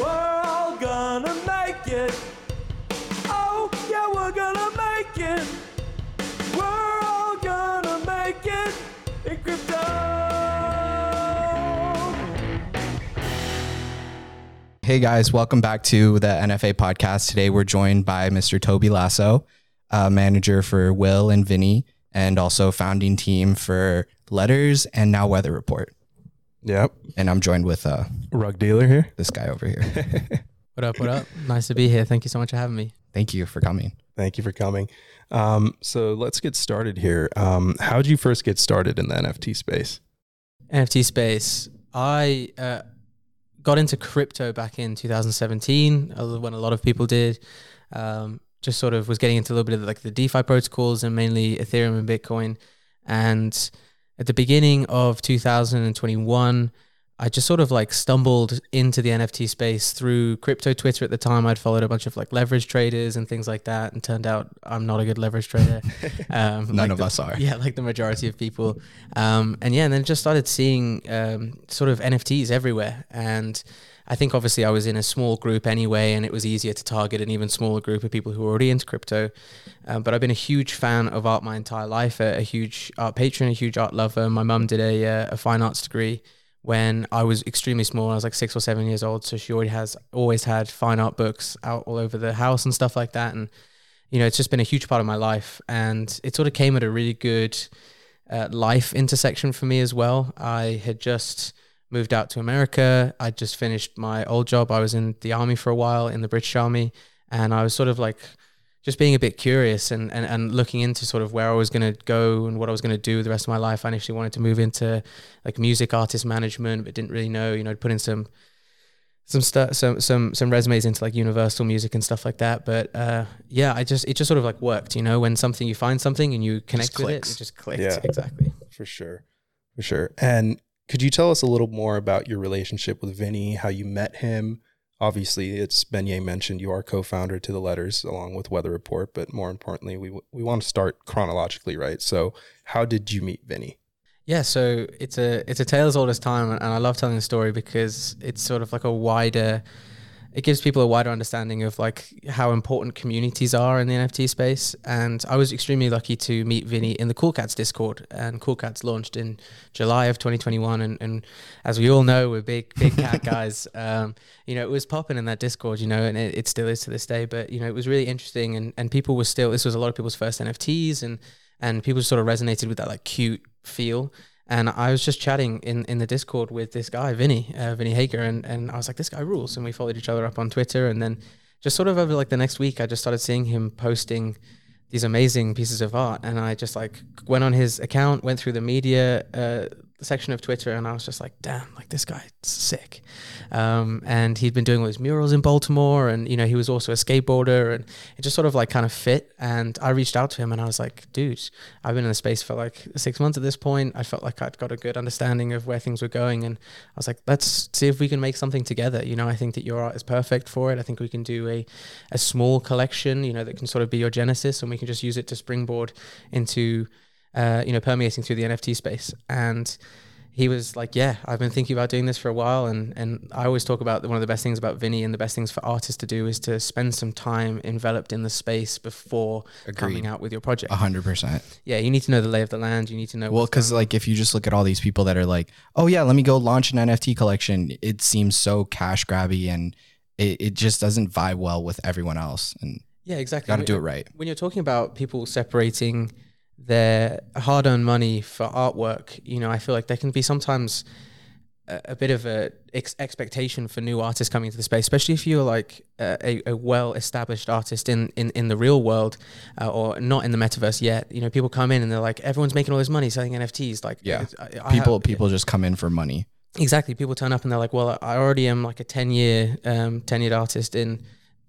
We're all gonna make it. Oh, yeah, we're gonna make it. We're all gonna make it in crypto. Hey guys, welcome back to the NFA podcast. Today we're joined by Mr. Toby Lasso, uh, manager for Will and Vinnie, and also founding team for Letters and now Weather Report. Yep. And I'm joined with uh, Rug dealer here. this guy over here. What up? What up? nice to be here. Thank you so much for having me. Thank you for coming. Thank you for coming. Um, so let's get started here. Um, how did you first get started in the NFT space? NFT space. I uh, got into crypto back in 2017, uh, when a lot of people did. Um, just sort of was getting into a little bit of like the DeFi protocols and mainly Ethereum and Bitcoin. And at the beginning of 2021, I just sort of like stumbled into the NFT space through crypto Twitter at the time. I'd followed a bunch of like leverage traders and things like that, and turned out I'm not a good leverage trader. Um, None like of the- us are. Yeah, like the majority of people. Um, and yeah, and then just started seeing um, sort of NFTs everywhere. And I think obviously I was in a small group anyway, and it was easier to target an even smaller group of people who were already into crypto. Um, but I've been a huge fan of art my entire life, a, a huge art patron, a huge art lover. My mum did a, uh, a fine arts degree when I was extremely small. I was like six or seven years old, so she already has always had fine art books out all over the house and stuff like that. And you know, it's just been a huge part of my life, and it sort of came at a really good uh, life intersection for me as well. I had just moved out to America. I just finished my old job. I was in the army for a while in the British Army, and I was sort of like just being a bit curious and, and, and looking into sort of where I was going to go and what I was going to do the rest of my life. I initially wanted to move into like music artist management, but didn't really know, you know, I'd put in some some stuff, some some some resumes into like Universal Music and stuff like that. But uh, yeah, I just it just sort of like worked, you know, when something you find something and you connect with it, it just clicks. Yeah. Exactly. For sure. For sure. And could you tell us a little more about your relationship with Vinnie, how you met him? Obviously, it's Beignet mentioned you are co-founder to the letters along with Weather Report, but more importantly, we we want to start chronologically, right? So, how did you meet Vinnie? Yeah, so it's a it's a tale as old as time, and I love telling the story because it's sort of like a wider. It gives people a wider understanding of like how important communities are in the NFT space. And I was extremely lucky to meet Vinnie in the Cool Cats Discord. And Cool Cats launched in July of 2021. And, and as we all know, we're big big cat guys. Um, you know, it was popping in that Discord. You know, and it, it still is to this day. But you know, it was really interesting, and and people were still. This was a lot of people's first NFTs, and and people sort of resonated with that like cute feel. And I was just chatting in, in the Discord with this guy, Vinnie, uh, Vinnie Hager, and, and I was like, this guy rules. And we followed each other up on Twitter. And then just sort of over like the next week, I just started seeing him posting these amazing pieces of art. And I just like went on his account, went through the media uh, section of Twitter, and I was just like, damn, like this guy's sick. Um, and he'd been doing all these murals in Baltimore, and you know he was also a skateboarder, and it just sort of like kind of fit. And I reached out to him, and I was like, dude, I've been in the space for like six months at this point. I felt like I'd got a good understanding of where things were going, and I was like, let's see if we can make something together. You know, I think that your art is perfect for it. I think we can do a a small collection, you know, that can sort of be your genesis, and we can just use it to springboard into, uh, you know, permeating through the NFT space. And he was like, "Yeah, I've been thinking about doing this for a while, and and I always talk about one of the best things about Vinnie and the best things for artists to do is to spend some time enveloped in the space before coming out with your project. A hundred percent. Yeah, you need to know the lay of the land. You need to know. Well, because like if you just look at all these people that are like, oh yeah, let me go launch an NFT collection, it seems so cash grabby and it, it just doesn't vibe well with everyone else. And yeah, exactly. got to do it right. when you're talking about people separating their hard-earned money for artwork, you know, I feel like there can be sometimes a, a bit of a ex- expectation for new artists coming into the space, especially if you're like a, a, a well-established artist in, in, in the real world uh, or not in the metaverse yet. You know, people come in and they're like, everyone's making all this money selling NFTs. Like, Yeah. I- I People have- people just come in for money. Exactly. People turn up and they're like, well, I already am like a 10 year, um, tenured artist in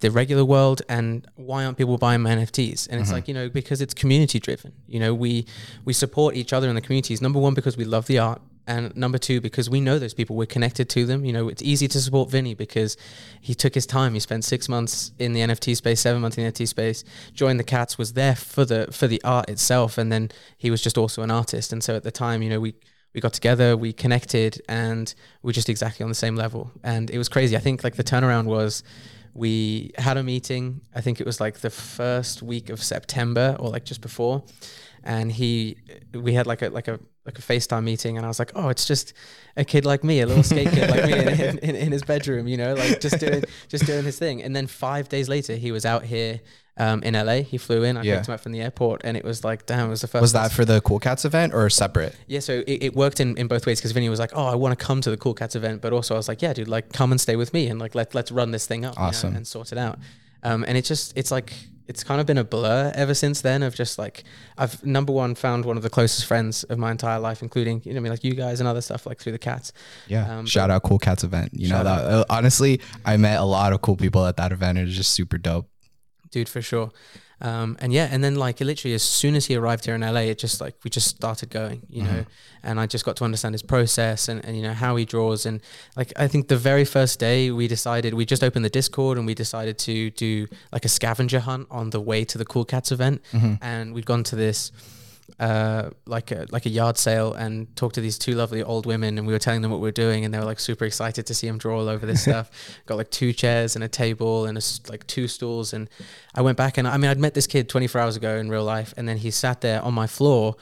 the regular world. And why aren't people buying my NFTs? And it's mm-hmm. like, you know, because it's community driven. You know, we, we support each other in the communities. Number one, because we love the art. And number two, because we know those people, we're connected to them. You know, it's easy to support Vinnie because he took his time. He spent six months in the NFT space, seven months in the NFT space. Joined the Cats was there for the for the art itself, and then he was just also an artist. And so at the time, you know, we we got together, we connected, and we are just exactly on the same level. And it was crazy. I think like the turnaround was we had a meeting. I think it was like the first week of September or like just before. And he, we had like a like a like a FaceTime meeting, and I was like, oh, it's just a kid like me, a little skate kid like me in, in, in, his bedroom, you know, like just doing just doing his thing. And then five days later, he was out here um, in LA. He flew in. I Yeah. picked him up from the airport, and it was like, damn, it was the first. Was that for the Cool Cats event or separate? Yeah, so it, it worked in, in both ways because Vinnie was like, "Oh, I want to come to the Cool Cats event," but also I was like, "Yeah, dude, like come and stay with me and like let let's run this thing up, you know, Awesome. and sort it out." Um, and it just it's like it's kind of been a blur ever since then of just like I've number one found one of the closest friends of my entire life, including you know I mean like you guys and other stuff like through the cats. Yeah. Um, Shout out Cool Cats event. You know that uh, honestly, I met a lot of cool people at that event. It was just super dope. dude for sure um, and yeah and then like literally as soon as he arrived here in la it just like we just started going you know? And i just got to understand his process and, and you know how he draws. And like i think the very first day we decided we just opened the discord and we decided to do like a scavenger hunt on the way to the cool cats event. And we'd gone to this uh, like a like a yard sale and talked to these two lovely old women and we were telling them what we were doing and they were like super excited to see him draw all over this stuff. Got like two chairs and a table and a like two stools and I went back and I mean I'd met this kid 24 hours ago in real life and then he sat there on my floor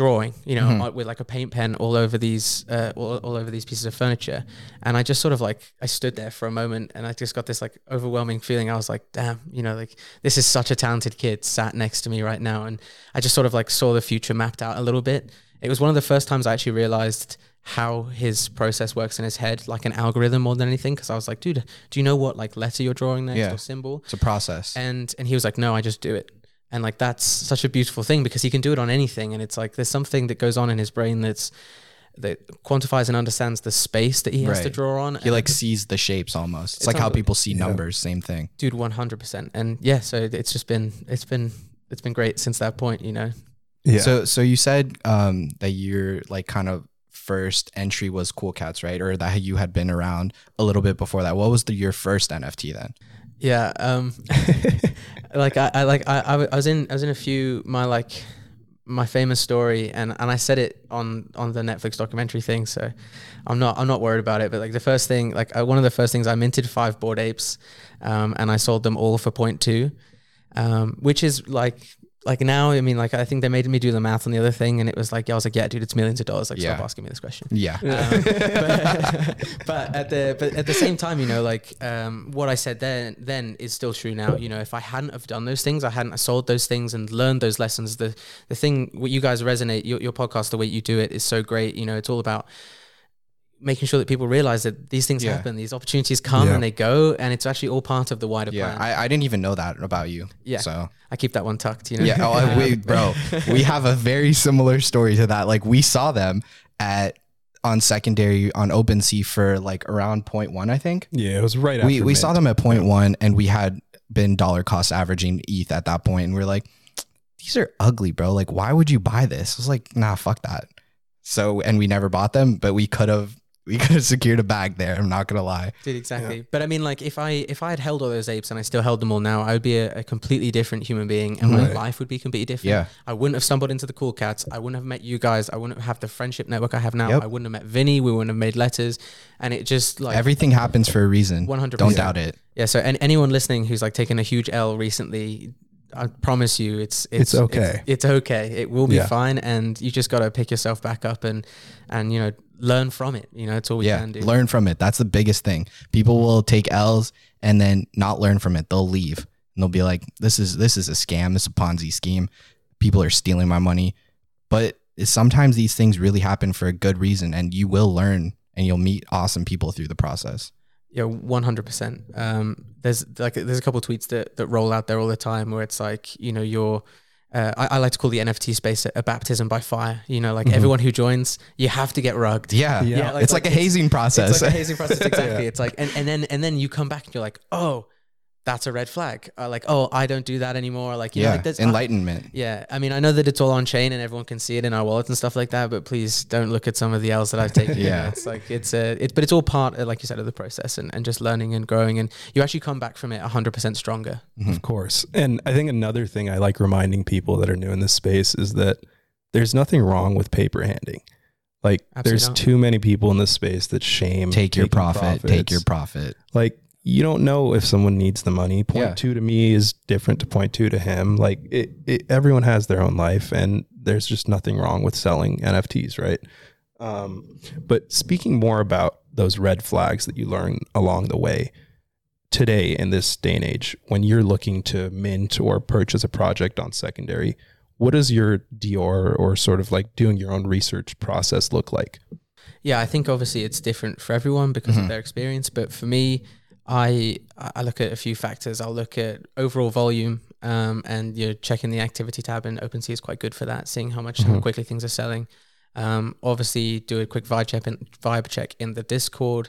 drawing you know uh, with like a paint pen all over these uh, all, all over these pieces of furniture. And I just sort of like I stood there for a moment and I just got this like overwhelming feeling. I was like damn you know like this is such a talented kid sat next to me right now. And I just sort of like saw the future mapped out a little bit. It was one of the first times I actually realized how his process works in his head like an algorithm more than anything because I was like dude do you know what like letter you're drawing next Yeah. or symbol? It's a process. and and he was like no i just do it and like that's such a beautiful thing because he can do it on anything and it's like there's something that goes on in his brain that's that quantifies and understands the space that he has to draw on he like sees the shapes almost. It's, It's like how people see numbers, same thing. dude 100% and yeah so it's just been it's been it's been great since that point you know Yeah. So so you said um that your like kind of first entry was Cool Cats, right? Or that you had been around a little bit before that. What was the your first NFT then? Yeah, um, like I, I like I, I I was in I was in a few my like my famous story and and I said it on on the Netflix documentary thing, so I'm not I'm not worried about it. But like the first thing, like uh, one of the first things I minted five Bored Apes, um, and I sold them all for point two, um, which is like. Like now, I mean, like I think they made me do the math on the other thing, and it was like, yeah, I was like, yeah, dude, it's millions of dollars. Like, stop asking me this question. Yeah. Um, but, but at the but at the same time, you know, like um, what I said then then is still true now. You know, if I hadn't have done those things, I hadn't sold those things and learned those lessons. The the thing what you guys resonate your your podcast, the way you do it is so great. You know, it's all about making sure that people realize that these things Yeah. happen, these opportunities come Yeah. and they go, and it's actually all part of the wider Yeah. plan. I, I didn't even know that about you. Yeah. So I keep that one tucked. You know. yeah. Oh, wait, bro. We have a very similar story to that. Like we saw them at on secondary on OpenSea for like around point one, I think. yeah, it was right after we we saw them at point one and we had been dollar cost averaging ETH at that point and we are like, these are ugly, bro. Like, why would you buy this? I was like, nah, fuck that. So and we never bought them, but we could have we could have secured a bag there. I'm not gonna lie. Dude, exactly. But I mean, like, if I if I had held all those apes and I still held them all now, I would be a, a completely different human being, and my life would be completely different. Yeah. I wouldn't have stumbled into the cool cats. I wouldn't have met you guys. I wouldn't have the friendship network I have now. Yep. I wouldn't have met Vinnie. We wouldn't have made letters, and it just like Everything happens for a reason. 100%. Don't doubt it. yeah. So, and anyone listening who's like taken a huge L recently. I promise you, it's it's, It's okay. It's, okay. It will be Yeah. fine, and you just got to pick yourself back up and and you know learn from it. You know, it's all we yeah. can do. Learn from it. That's the biggest thing. People will take L's and then not learn from it. They'll leave and they'll be like, This is this is a scam, this is a Ponzi scheme. People are stealing my money. But sometimes these things really happen for a good reason and you will learn and you'll meet awesome people through the process. Yeah, one hundred percent. Um, there's like there's a couple of tweets that that roll out there all the time where it's like you know you're. Uh, I, I like to call the NFT space a, a baptism by fire. You know, like Mhm. everyone who joins, you have to get rugged. Yeah. Yeah. Yeah, like- it's like, like a hazing process. It's like a hazing process. Exactly. Yeah. It's like and, and then and then you come back and you're like, oh, that's a red flag. Uh, like, oh, I don't do that anymore. Like, you know, yeah. like there's Enlightenment. yeah, I mean, I know that it's all on chain and everyone can see it in our wallets and stuff like that. But please don't look at some of the L's that I've taken. You know, Yeah. it's like it's a, it, but it's all part, uh, like you said, of the process and, and just learning and growing, and you actually come back from it hundred percent stronger. Of course. And I think another thing I like reminding people that are new in this space is that there's nothing wrong with paper handing. Like Absolutely there's not. too many people in this space that shame Take your taking profit. Take your profit. like you don't know if someone needs the money. Point Yeah. two to me is different to point two to him. Like it, it, everyone has their own life, and there's just nothing wrong with selling NFTs, right? Um, but speaking more about those red flags that you learn along the way today in this day and age, when you're looking to mint or purchase a project on secondary, what does your DYOR or sort of like doing your own research process look like? Yeah, I think obviously it's different for everyone because Mhm. of their experience. But for me, I I look at a few factors. I'll look at overall volume, um, and you're checking the activity tab, and OpenSea is quite good for that, seeing how much how Mhm. quickly things are selling. Um, obviously, do a quick vibe check in, vibe check in the Discord.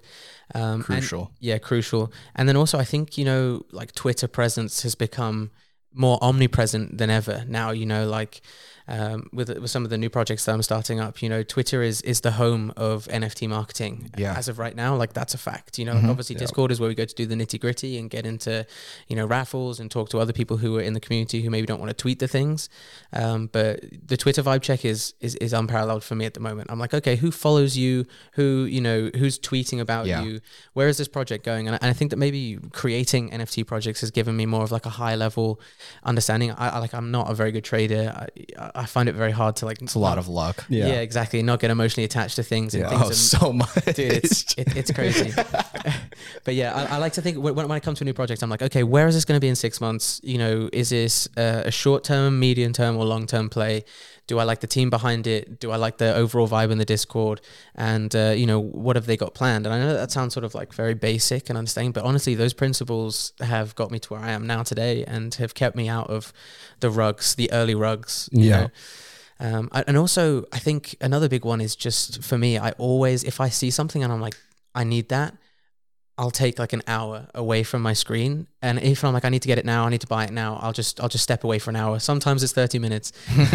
Um, and- Crucial. yeah, crucial. And then also, I think you know, like Twitter presence has become more omnipresent than ever now. You know, like um, with with some of the new projects that I'm starting up, you know, Twitter is is the home of NFT marketing. Yeah. As of right now, like that's a fact. You know, Mhm. obviously Discord is where we go to do the nitty gritty and get into, you know, raffles and talk to other people who are in the community who maybe don't want to tweet the things. Um, but the Twitter vibe check is is is unparalleled for me at the moment. I'm like, okay, who follows you? Who you know? Who's tweeting about Yeah. you? Where is this project going? And I, and I think that maybe creating NFT projects has given me more of like a high level understanding. I, I like I'm not a very good trader. I, I find it very hard to like. It's a lot of luck. yeah. yeah exactly. Not get emotionally attached to things and Yeah. things. Oh, are- so much. Dude, it's it, it's crazy. but yeah, I, I like to think when, when I come to a new project, I'm like, okay, where is this going to be in six months? You know, is this uh, a short term, medium term, or long term play? Do I like the team behind it? Do I like the overall vibe in the Discord? And uh, you know, what have they got planned? And I know that sounds sort of like very basic and understanding, but honestly, those principles have got me to where I am now today and have kept me out of the rugs, the early rugs. You Yeah. know? Um, and also, I think another big one is just for me. I always, if I see something and I'm like, I need that, I'll take like an hour away from my screen. And if I'm like, I need to get it now, I need to buy it now, I'll just, I'll just step away for an hour. Sometimes it's 30 minutes, um,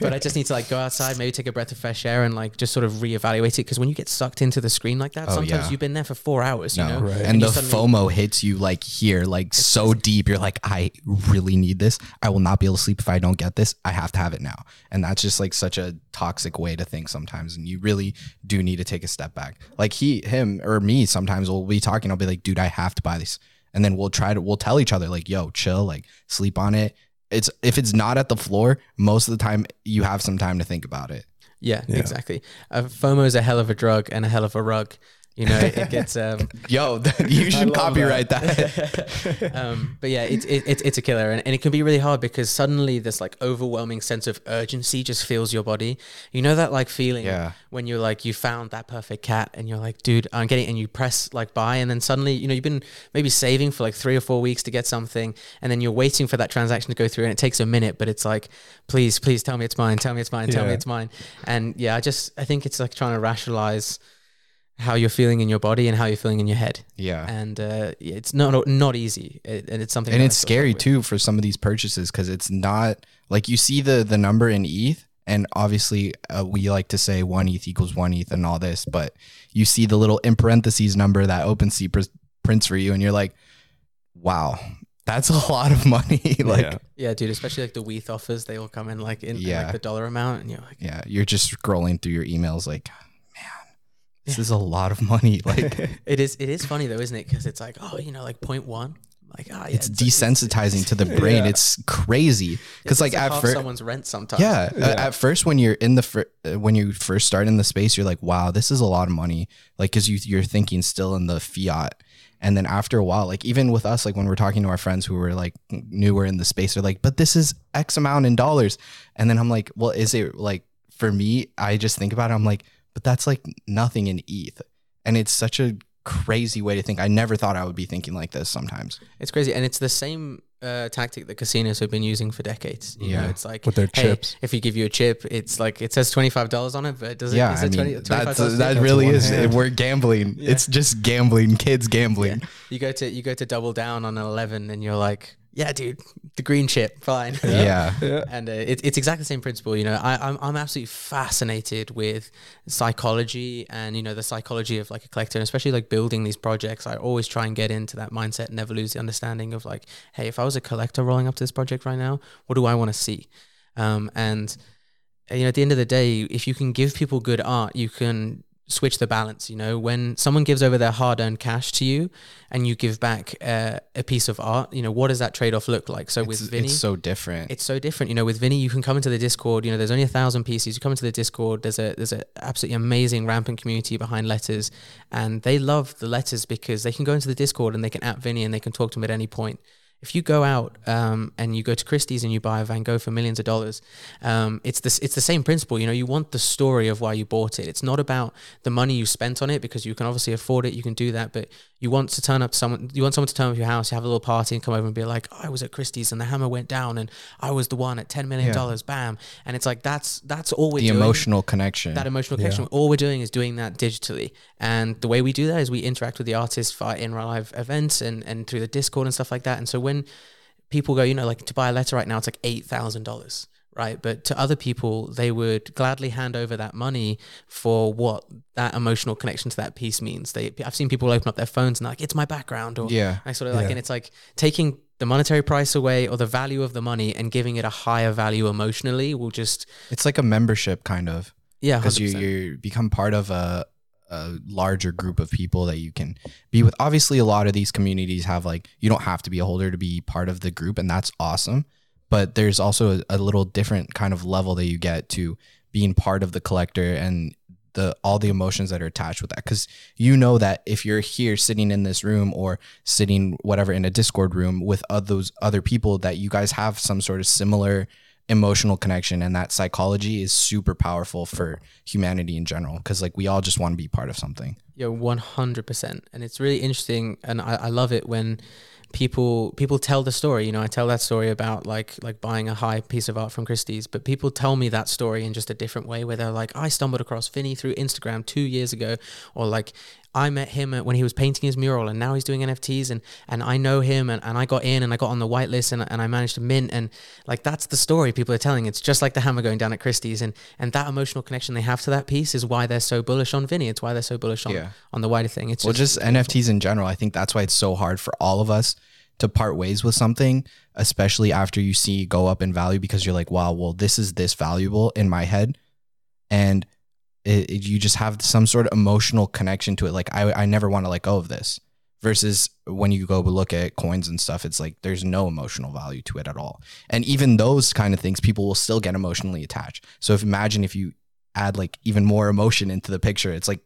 but I just need to like go outside, maybe take a breath of fresh air and like just sort of reevaluate it. Because when you get sucked into the screen like that, Oh, sometimes yeah. you've been there for four hours. You know, Right. And you the suddenly- FOMO hits you like here, like so deep. You're like, I really need this. I will not be able to sleep if I don't get this. I have to have it now. And that's just like such a toxic way to think sometimes. And you really do need to take a step back. Like he, him, or me sometimes will be talking. I'll be like, dude, I have to buy this. And then we'll try to, we'll tell each other, like, yo, chill, like sleep on it. It's, if it's not at the floor, most of the time you have some time to think about it. Yeah, Yeah. exactly. Uh, FOMO is a hell of a drug and a hell of a rug. You know, it, it gets um, Yo, you should copyright that. um, but yeah, it's it, it's it's a killer, and, and it can be really hard because suddenly this like overwhelming sense of urgency just fills your body. You know that like feeling Yeah. when you're like you found that perfect cat, and you're like, dude, I'm getting, and you press like buy, and then suddenly you know you've been maybe saving for like three or four weeks to get something, and then you're waiting for that transaction to go through, and it takes a minute, but it's like, please, please tell me it's mine, tell me it's mine, tell me it's mine, and yeah, I just I think it's like trying to rationalize how you're feeling in your body and how you're feeling in your head yeah. and uh, it's not not easy, it, and it's something. and it's scary too for some of these purchases because it's not like you see the the number in ETH, and obviously uh, we like to say one ETH equals one ETH and all this, but you see the little in parentheses number that OpenSea pr- prints for you, and you're like, wow, that's a lot of money. like, Yeah. yeah. Yeah, dude, especially like the WETH offers, they all come in like in in, like the dollar amount, and you're like, yeah, you're just scrolling through your emails, like, man, this Yeah. is a lot of money. Like, it is it is funny though, isn't it? Because it's like, oh, you know, like point one, like ah, yeah, it's desensitizing to the brain. Yeah. It's crazy because, like, at first, someone's rent sometimes. Yeah, uh, Yeah. at first when you're in the fir- uh, when you first start in the space, you're like, "Wow, this is a lot of money." Like, because you you're thinking still in the fiat, and then after a while, like even with us, like when we're talking to our friends who were like newer in the space, they're like, "But this is X amount in dollars," and then I'm like, "Well, is it like for me?" I just think about it. I'm like, "But that's like nothing in ETH," and it's such a crazy way to think. I never thought I would be thinking like this. Sometimes, it's crazy, and it's the same uh, tactic that casinos have been using for decades. You know, Yeah. it's like With their hey, chips. if you give you a chip, it's like it says twenty five dollars on it, but does it? yeah, is I it mean, 20 that's, $25 that chip? really is. hand. We're gambling. Yeah. It's just gambling. Kids gambling. Yeah. You go to you go to double down on an eleven, and you're like, yeah, dude, the green chip, fine. yeah. Yeah. and uh, it, it's exactly the same principle. You know, I, I'm I'm absolutely fascinated with psychology and you know the psychology of like a collector, and especially like building these projects. I always try and get into that mindset, and never lose the understanding of like, hey, if I was a collector rolling up to this project right now, what do I want to see? Um, and you know, at the end of the day, if you can give people good art, you can switch the balance. You know, when someone gives over their hard-earned cash to you, and you give back uh, a piece of art, you know, what does that trade-off look like? So with It's, Vinnie, it's so different. it's so different. You know, with Vinnie, you can come into the Discord. You know, there's only a thousand pieces. You come into the Discord. There's a there's an absolutely amazing rampant community behind letters, and they love the letters because they can go into the Discord and they can at Vinnie and they can talk to him at any point. If you go out um, and you go to Christie's and you buy a Van Gogh for millions of dollars, um, it's this it's the same principle. You know, you want the story of why you bought it. It's not about the money you spent on it because you can obviously afford it. You can do that, but you want to turn up to someone. You want someone to turn up to your house, you have a little party, and come over and be like, "I was at Christie's and the hammer went down, and I was the one at ten million dollars, bam!" And it's like that's that's all we're the doing emotional connection. that emotional connection. All we're doing is doing that digitally, and the way we do that is we interact with the artists via in live events and and through the Discord and stuff like that. And so when people go, you know, like to buy a letter right now, it's like eight thousand dollars, right? But to other people, they would gladly hand over that money for what that emotional connection to that piece means. They, I've seen people open up their phones and like, it's my background, or yeah. I sort of like, Yeah. and it's like taking the monetary price away or the value of the money and giving it a higher value emotionally will just It's like a membership kind of. yeah, because you you become part of a a larger group of people that you can be with. Obviously, a lot of these communities have like you don't have to be a holder to be part of the group, and that's awesome. But there's also a, a little different kind of level that you get to being part of the collector and the all the emotions that are attached with that because you know that if you're here sitting in this room or sitting whatever in a discord room with those other people that you guys have some sort of similar emotional connection and that psychology is super powerful for humanity in general because like we all just want to be part of something Yeah, one hundred percent, and it's really interesting, and I, I love it when people people tell the story. You know, I tell that story about like like buying a high piece of art from Christie's, but people tell me that story in just a different way, where they're like, I stumbled across Vinnie through Instagram two years ago, or like I met him at- when he was painting his mural, and now he's doing NFTs, and and I know him, and, and I got in, and I got on the whitelist, and and I managed to mint, and like that's the story people are telling. It's just like the hammer going down at Christie's, and and that emotional connection they have to that piece is why they're so bullish on Vinnie. It's why they're so bullish on Yeah. on the wider thing. It's well just nfts in general i think that's why it's so hard for all of us to part ways with something especially after you see go up in value because you're like wow well this is this valuable in my head and it, it- you just have some sort of emotional connection to it. Like i, I never want to let go of this. Versus when you go look at coins and stuff it's like there's no emotional value to it at all. And even those kind of things people will still get emotionally attached. So if imagine if you add like even more emotion into the picture it's like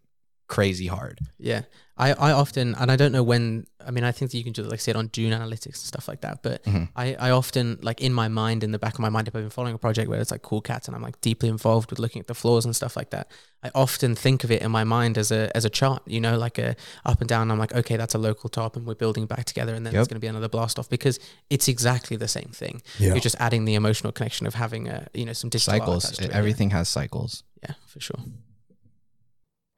crazy hard Yeah, I, I often and I don't know when. I mean, I think that you can do like say it on Dune Analytics and stuff like that. But Mhm. I, I often like in my mind, in the back of my mind, if I've been following a project where it's like cool cats and I'm like deeply involved with looking at the floors and stuff like that. I often think of it in my mind as a as a chart, you know, like a up and down. I'm like, okay, that's a local top, and we're building back together, and then there's Yep. going to be another blast off because it's exactly the same thing. Yeah. You're just adding the emotional connection of having a you know some digital cycles attached to it, yeah. everything has cycles Yeah, for sure.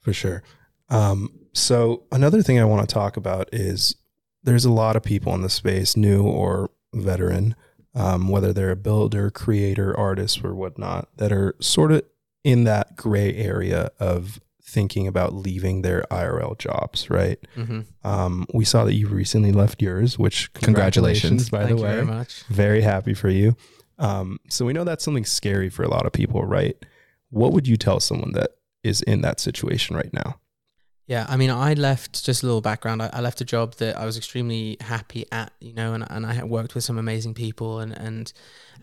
For sure. Um, so another thing I want to talk about is there's a lot of people in the space, new or veteran, um, whether they're a builder, creator, artist, or whatnot, that are sort of in that gray area of thinking about leaving their IRL jobs, right? hmm Um, we saw that you recently left yours, which Congratulations. by Thank the you way. very much. Very happy for you. Um, so we know that's something scary for a lot of people, right? What would you tell someone that is in that situation right now? Yeah, I mean, I left just a little background. I, I left a job that I was extremely happy at, you know, and, and I had worked with some amazing people, and and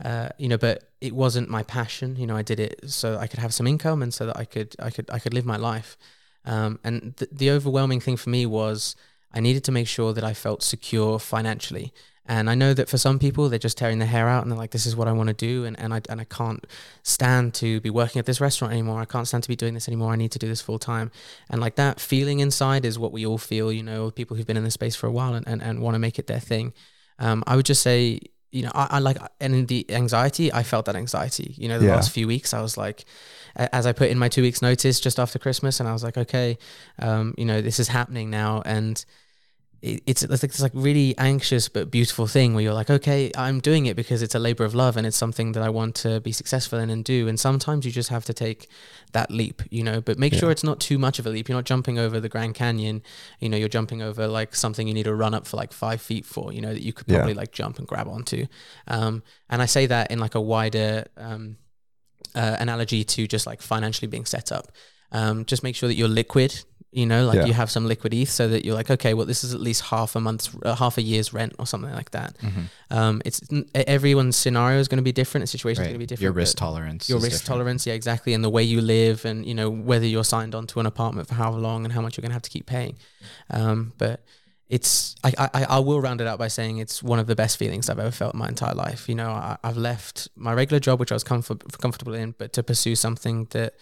uh, you know, but it wasn't my passion. You know, I did it so I could have some income and so that I could I could I could live my life. Um, and th- the overwhelming thing for me was I needed to make sure that I felt secure financially. And I know that for some people, they're just tearing their hair out and they're like, "This is what I want to do," and, and I and I can't stand to be working at this restaurant anymore. I can't stand to be doing this anymore. I need to do this full time. And like that feeling inside is what we all feel, you know, people who've been in the space for a while and, and, and want to make it their thing. Um, I would just say, you know, I, I like, and in the anxiety, I felt that anxiety, you know, the Yeah. last few weeks, I was like, as I put in my two weeks notice just after Christmas and I was like, okay, um, you know, this is happening now. And it, it's, it's like this like really anxious but beautiful thing where you're like, okay, I'm doing it because it's a labor of love and it's something that I want to be successful in and do. And sometimes you just have to take that leap, you know, but make sure it's not too much of a leap. You're not jumping over the Grand Canyon, you know, you're jumping over like something you need to run up for like five feet for, you know, that you could Yeah. probably like jump and grab onto. Um, and I say that in like a wider, um, uh, analogy to just like financially being set up. Um, just make sure that you're liquid. You know, like Yeah. you have some liquid ETH, so that you're like, okay, well, this is at least half a month's, uh, half a year's rent, or something like that. Um, it's n- everyone's scenario is going to be different, and situation is going to be different. Your risk tolerance. your risk different. tolerance, yeah, exactly, and the way you live, and you know whether you're signed onto an apartment for how long and how much you're going to have to keep paying. Um, but it's I, I I will round it out by saying it's one of the best feelings I've ever felt in my entire life. You know, I, I've left my regular job, which I was comfort, comfortable in, but to pursue something that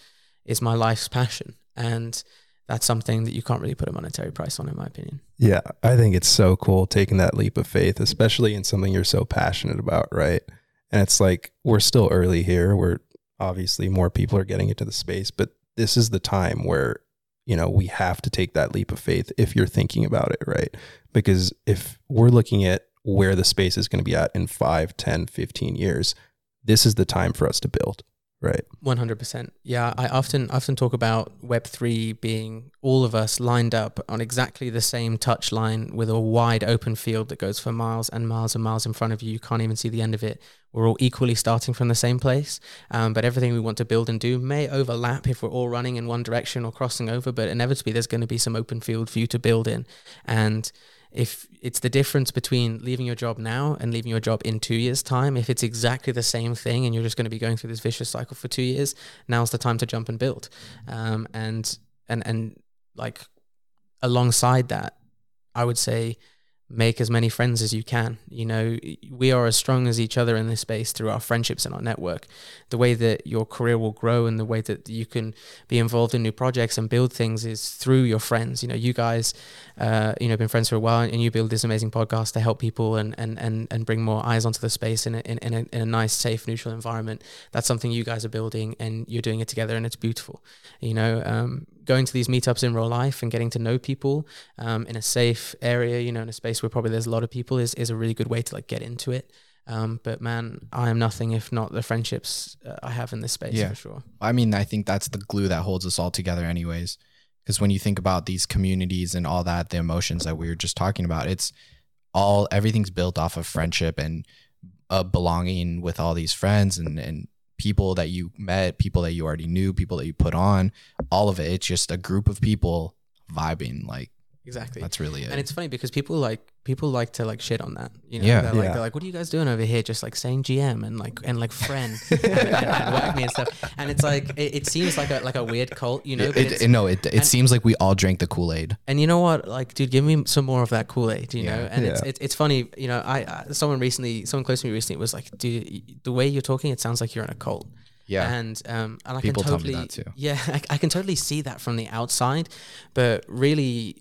is my life's passion, and that's something that you can't really put a monetary price on, in my opinion. Yeah, I think it's so cool taking that leap of faith, especially in something you're so passionate about, right? And it's like we're still early here. We're obviously more people are getting into the space, but this is the time where, you know, we have to take that leap of faith if you're thinking about it, right? Because if we're looking at where the space is going to be at in 5, 10, 15 years, this is the time for us to build, right? One hundred percent. Yeah, I often often talk about Web three being all of us lined up on exactly the same touch line with a wide open field that goes for miles and miles and miles in front of you. You can't even see the end of it. We're all equally starting from the same place, um, but everything we want to build and do may overlap if we're all running in one direction or crossing over. But inevitably, there's going to be some open field for you to build in, and if it's the difference between leaving your job now and leaving your job in two years' time, if it's exactly the same thing and you're just going to be going through this vicious cycle for two years, now's the time to jump and build. Um, and and and like alongside that, I would say make as many friends as you can. You know, we are as strong as each other in this space through our friendships and our network. The way that your career will grow and the way that you can be involved in new projects and build things is through your friends. You know, you guys, uh, you know, been friends for a while and you build this amazing podcast to help people and and and, and bring more eyes onto the space in a, in, in, a, in a nice, safe, neutral environment. That's something you guys are building and you're doing it together and it's beautiful. You know, um, going to these meetups in real life and getting to know people um, in a safe area, you know, in a space where probably there's a lot of people is, is a really good way to like get into it. Um, but man, I am nothing if not the friendships uh, I have in this space Yeah. for sure. I mean, I think that's the glue that holds us all together, anyways. Because when you think about these communities and all that, the emotions that we were just talking about, it's all everything's built off of friendship and uh, belonging with all these friends and and people that you met, people that you already knew, people that you put on, all of it. It's just a group of people vibing. Like Exactly. that's really it. And it's funny because people like people like to like shit on that. You know, Yeah. they're like Yeah. they're like, what are you guys doing over here? Just like saying GM and like and like friend and, and, and whack me and stuff. And it's like it, it seems like a like a weird cult, you know. it, it- no, it, it and- seems like we all drank the Kool Aid. and you know what? Like, dude, give me some more of that Kool Aid. You know, and it's, Yeah. it's it's funny. You know, I, I someone recently, someone close to me recently was like, dude, the way you're talking, it sounds like you're in a cult. Yeah. And um, and I People can tell me totally, that too. Yeah, I, I can totally see that from the outside, but really,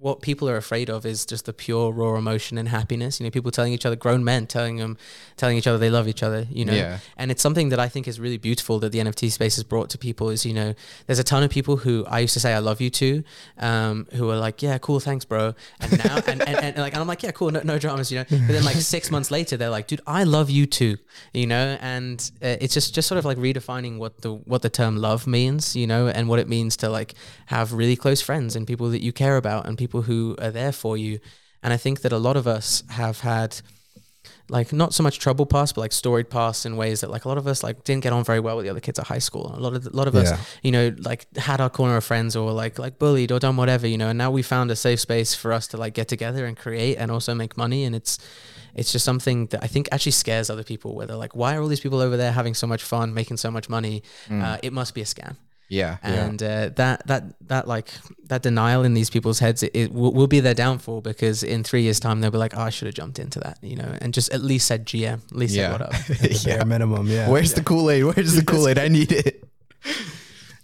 what people are afraid of is just the pure raw emotion and happiness. You know, people telling each other, grown men telling them, telling each other they love each other. You know, Yeah. and it's something that I think is really beautiful that the NFT space has brought to people. Is you know, there's a ton of people who I used to say I love you to, um, who are like, yeah, cool, thanks, bro. And now, and, and, and, like, and I'm like, yeah, cool, no, no dramas, you know. But then like six months later, they're like, dude, I love you too, you know. And uh, it's just just sort of like redefining what the what the term love means, you know, and what it means to like have really close friends and people that you care about and people who are there for you. And I think that a lot of us have had like not so much trouble past, but like storied past in ways that like a lot of us like didn't get on very well with the other kids at high school. A lot of a lot of Yeah. us, you know, like had our corner of friends or like like bullied or done whatever, you know. And now we found a safe space for us to like get together and create and also make money. And it's it's just something that I think actually scares other people. Where they're like, why are all these people over there having so much fun, making so much money? Uh, it must be a scam Yeah. and uh, that that that like that denial in these people's heads it, it will, will be their downfall because in three years time they'll be like oh, I should have jumped into that you know and just at least said GM at least Yeah. said what up The bare minimum, yeah. Where's the Kool Aid? Where's the Kool Aid? I need it.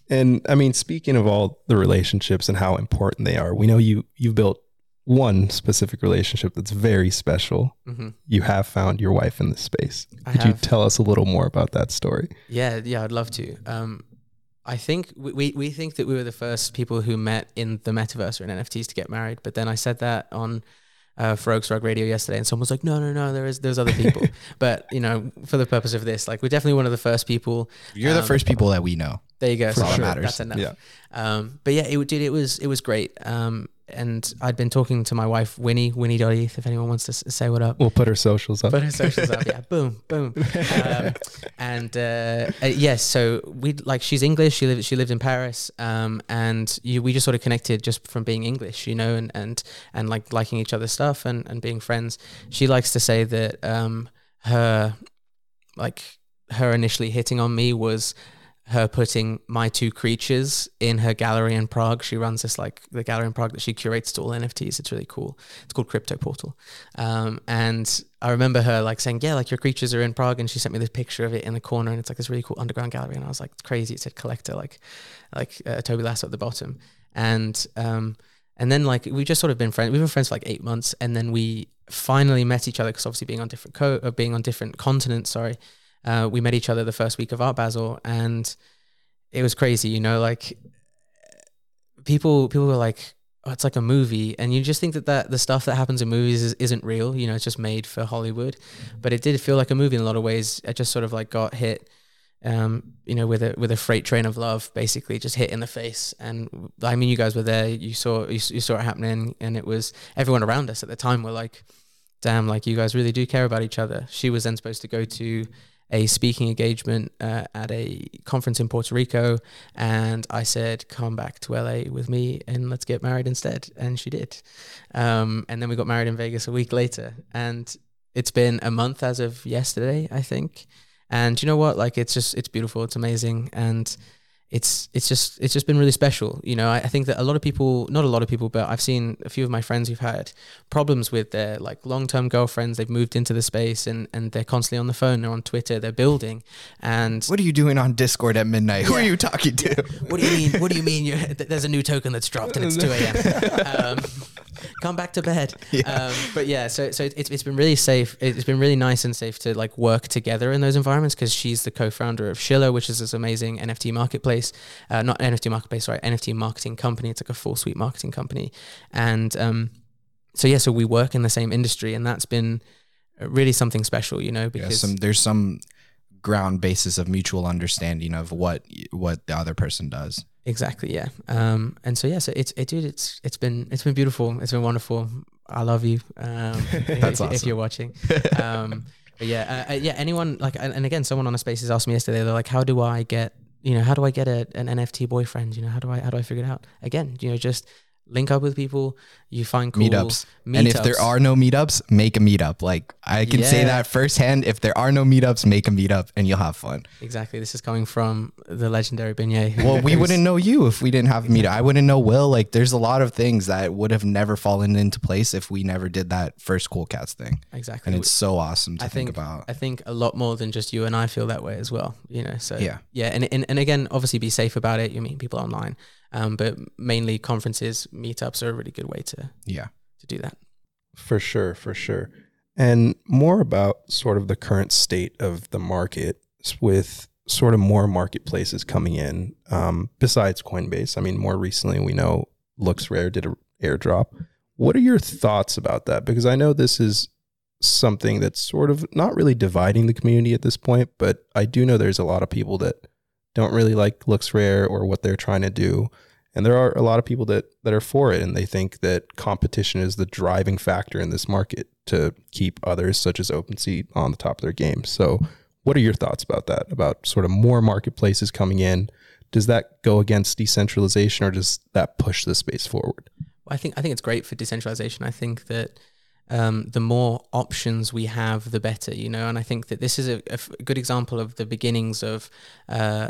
And I mean, speaking of all the relationships and how important they are, we know you you've built one specific relationship that's very special. hmm You have found your wife in this space. I Could you tell us a little more about that story? yeah yeah I'd love to um I think we, we, we think that we were the first people who met in the metaverse or in NFTs to get married but then I said that on uh, Farokh's Rug Radio yesterday, and someone was like, "No, no, no, there is there's other people." but you know, for the purpose of this, like we're definitely one of the first people. You're the Um, first people that we know. There you go. For So sure. that matters. That's enough. Yeah. Um, but yeah, it did. It was it was great. Um, and I'd been talking to my wife Winny Winny.eth if anyone wants to say what up. We'll put her socials up. Put her socials up, yeah. Boom, boom. Um, and uh, uh, yes, so we like she's English. She lived she lived in Paris, um, and you, we just sort of connected just from being English, you know, and and and like liking each other's stuff and and being friends. She likes to say that um, her like her initially hitting on me was her putting my two creatures in her gallery in Prague. She runs this like the gallery in Prague that she curates to all NFTs. It's really cool. It's called Crypto Portal. Um, and I remember her like saying, "Yeah, like your creatures are in Prague," and she sent me this picture of it in the corner, and it's like this really cool underground gallery. And I was like, "It's crazy!" It said collector, like like uh, Toby Lasso at the bottom, and um, and then like we just sort of been friends. We've been friends for like eight months, and then we finally met each other because obviously being on different co- uh, being on different continents. Sorry, uh, we met each other the first week of Art Basel, and it was crazy. You know, like people people were like, "Oh, it's like a movie," and you just think that, that the stuff that happens in movies is, isn't real. You know, it's just made for Hollywood, but it did feel like a movie in a lot of ways. I just sort of like got hit. Um, you know, with a with a freight train of love, basically just hit in the face. And I mean, you guys were there. You saw you, you saw it happening, and it was everyone around us at the time were like, "Damn, like you guys really do care about each other." She was then supposed to go to a speaking engagement uh, at a conference in Puerto Rico, and I said, "Come back to LA with me and let's get married instead." And she did, um, and then we got married in Vegas a week later, and it's been a month as of yesterday, I think. And you know what? Like, it's just it's beautiful, it's amazing, and it's it's just it's just been really special. You know, I, I think that a lot of people, not a lot of people, but I've seen a few of my friends who've had problems with their like long term girlfriends. They've moved into the space and and they're constantly on the phone, they're on Twitter, they're building, and What are you doing on Discord at midnight? Who are you talking to? what do you mean? What do you mean? You're, there's a new token that's dropped and it's 2 a.m. Um, come back to bed. Um, but yeah, so so it's, it's been really safe. It's been really nice and safe to like work together in those environments because she's the co-founder of Shiller, which is this amazing NFT marketplace. Uh, not NFT marketplace, sorry, NFT marketing company. It's like a full suite marketing company, and um, so yeah, so we work in the same industry, and that's been really something special, you know, Yeah, because some there's some ground basis of mutual understanding of what what the other person does. Exactly. Yeah. Um, and so yeah, so it's it, dude, it's it's been it's been beautiful. It's been wonderful. I love you. Um, if, That's if, if you're watching. Um, but yeah, uh, uh, yeah. Anyone like, and, and again, someone on a spaces asked me yesterday. They're like, "How do I get, you know, how do I get a, an NFT boyfriend? You know, how do I how do I figure it out?" Again, you know, just link up with people. You find cool Meetups. And if there are no meetups, make a meetup. Like I can say that firsthand. If there are no meetups, make a meetup and you'll have fun. exactly, this is coming from the legendary Beignet. Well, we wouldn't know you if we didn't have a meetup. I wouldn't know Will. Like there's a lot of things that would have never fallen into place if we never did that first Cool Cats thing. exactly. And it's so awesome to I think, think about. I think a lot more than just you and I feel that way as well. You know, so Yeah. yeah, and and, and again, obviously, be safe about it. You meet people online, um, but mainly conferences, meetups are a really good way to yeah. to do that. For sure, for sure. And more about sort of the current state of the market with sort of more marketplaces coming in um, besides Coinbase. I mean, more recently, we know LooksRare did a airdrop. What are your thoughts about that? Because I know this is something that's sort of not really dividing the community at this point, but I do know there's a lot of people that don't really like LooksRare or what they're trying to do. And there are a lot of people that, that are for it, and they think that competition is the driving factor in this market to keep others, such as OpenSea, on the top of their game. So, what are your thoughts about that? About sort of more marketplaces coming in? Does that go against decentralization, or does that push the space forward? I think I think it's great for decentralization. I think that um, the more options we have, the better. You know, and I think that this is a good example of the beginnings of. Uh,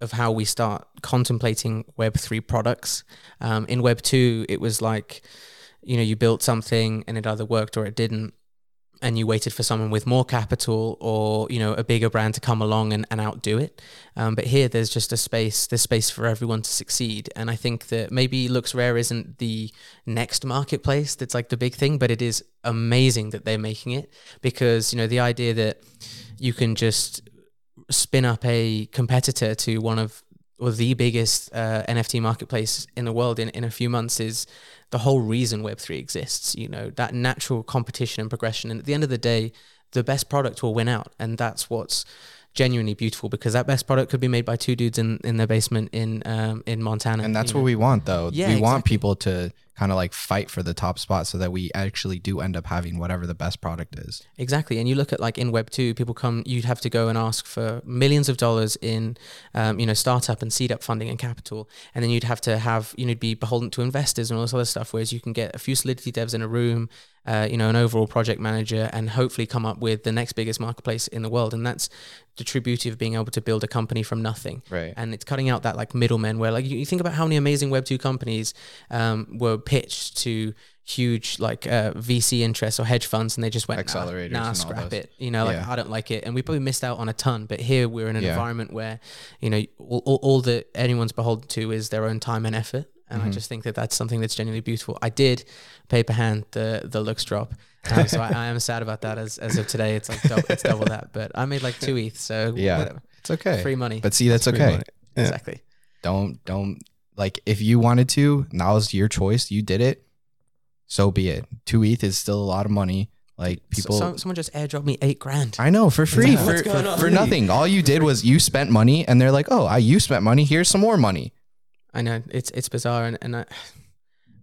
of how we start contemplating Web three products. Um, in Web two, it was like, you know, you built something and it either worked or it didn't, and you waited for someone with more capital or you know a bigger brand to come along and, and outdo it. Um, but here, there's just a space. There's space for everyone to succeed, and I think that maybe LooksRare isn't the next marketplace that's like the big thing, but it is amazing that they're making it because you know the idea that you can just spin up a competitor to one of or the biggest uh, NFT marketplace in the world in, in a few months is the whole reason Web3 exists. You know, that natural competition and progression. And at the end of the day, the best product will win out. And that's what's genuinely beautiful because that best product could be made by two dudes in, in their basement in um, in Montana. And that's what know. we want though. Yeah, we want people to kind of like fight for the top spot so that we actually do end up having whatever the best product is. Exactly, and you look at like in Web two, people come. You'd have to go and ask for millions of dollars in, um, you know, startup and seed up funding and capital, and then you'd have to have you know be beholden to investors and all this other stuff. Whereas you can get a few Solidity devs in a room, uh, you know, an overall project manager, and hopefully come up with the next biggest marketplace in the world. And that's the true beauty of being able to build a company from nothing. Right. And it's cutting out that like middlemen where like you, you think about how many amazing Web two companies um, were pitched to huge like uh, VC interests or hedge funds, and they just went Accelerators Nah, nah scrap it. You know, like Yeah. I don't like it, and we probably missed out on a ton. But here we're in an Yeah. environment where you know all, all, all that anyone's beholden to is their own time and effort. And I Mhm. just think that that's something that's genuinely beautiful. I did paper hand the the looks drop, um, so I, I am sad about that. As as of today, it's like double, it's double that. But I made like two ETH, so Yeah. whatever. It's okay. free money. But see, that's okay. Yeah. Exactly. Don't don't like if you wanted to, that was your choice. You did it. So be it. Two ETH is still a lot of money. Like people so, someone just airdropped me eight grand. I know for free Yeah. for, for, for nothing. All you did was you spent money and they're like, "Oh, I you spent money. Here's some more money." I know it's it's bizarre, and, and I,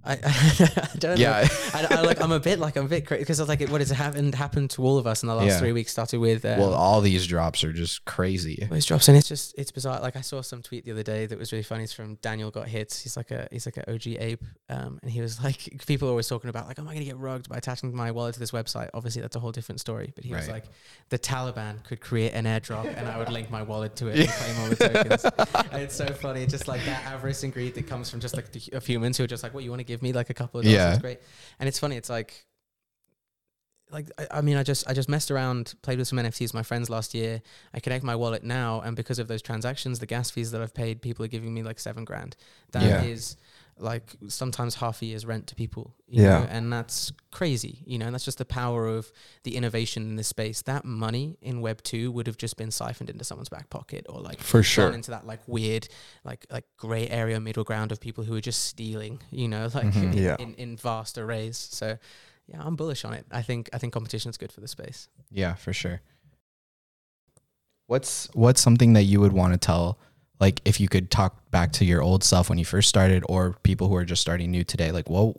I, I don't Yeah. know. I, I like I'm a bit like I'm a bit crazy because I was like what has happened happened to all of us in the last Yeah. three weeks. Started with um, well, all these drops are just crazy. Those drops and it's just it's bizarre. Like I saw some tweet the other day that was really funny. It's from Daniel got hits. He's like a he's like a OG ape, um, and he was like people are always talking about like, am I gonna get rugged by attaching my wallet to this website? Obviously, that's a whole different story. But he was like, the Taliban could create an airdrop, and I would link my wallet to it and claim all the tokens. and it's so funny, just like that avarice and greed that comes from just like the, of humans who are just like, what you want to give me like a couple of dollars? Yeah. It's great. And it's funny. It's like like I, I mean I just I just messed around, played with some NFTs with my friends last year. I connect my wallet now and because of those transactions, the gas fees that I've paid, people are giving me like seven grand. That is Yeah. Like sometimes half a year's rent to people. You Yeah. Know? And that's crazy, you know, and that's just the power of the innovation in this space. That money in web two would have just been siphoned into someone's back pocket or like For sure. into that like weird, like like grey area middle ground of people who are just stealing, you know, like Mhm. in, Yeah. in, in vast arrays. So yeah, I'm bullish on it. I think I think competition is good for the space. Yeah, for sure. What's what's something that you would want to tell like if you could talk back to your old self when you first started or people who are just starting new today like what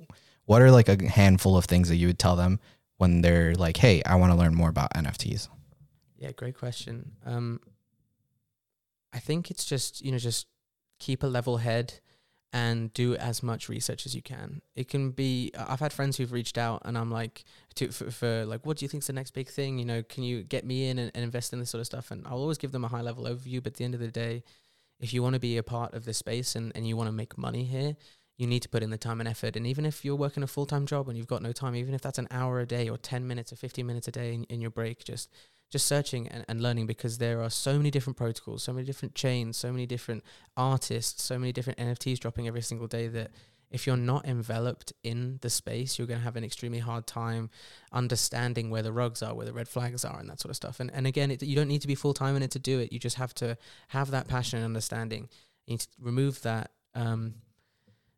what are like a handful of things that you would tell them when they're like hey I want to learn more about NFTs Yeah, great question. Um, I think it's just you know just keep a level head and do as much research as you can. It can be. I've had friends who've reached out and I'm like to for, for like, what do you think's the next big thing? You know, can you get me in and, and invest in this sort of stuff? And I'll always give them a high level overview. But at the end of the day, if you want to be a part of this space and, and you want to make money here, you need to put in the time and effort. And even if you're working a full time job and you've got no time, even if that's an hour a day or 10 minutes or 15 minutes a day in, in your break, just just searching and, and learning because there are so many different protocols, so many different chains, so many different artists, so many different NFTs dropping every single day that if you're not enveloped in the space, you're going to have an extremely hard time understanding where the rugs are, where the red flags are, and that sort of stuff. And and again, it, you don't need to be full time in it to do it. You just have to have that passion and understanding. You need to remove that um,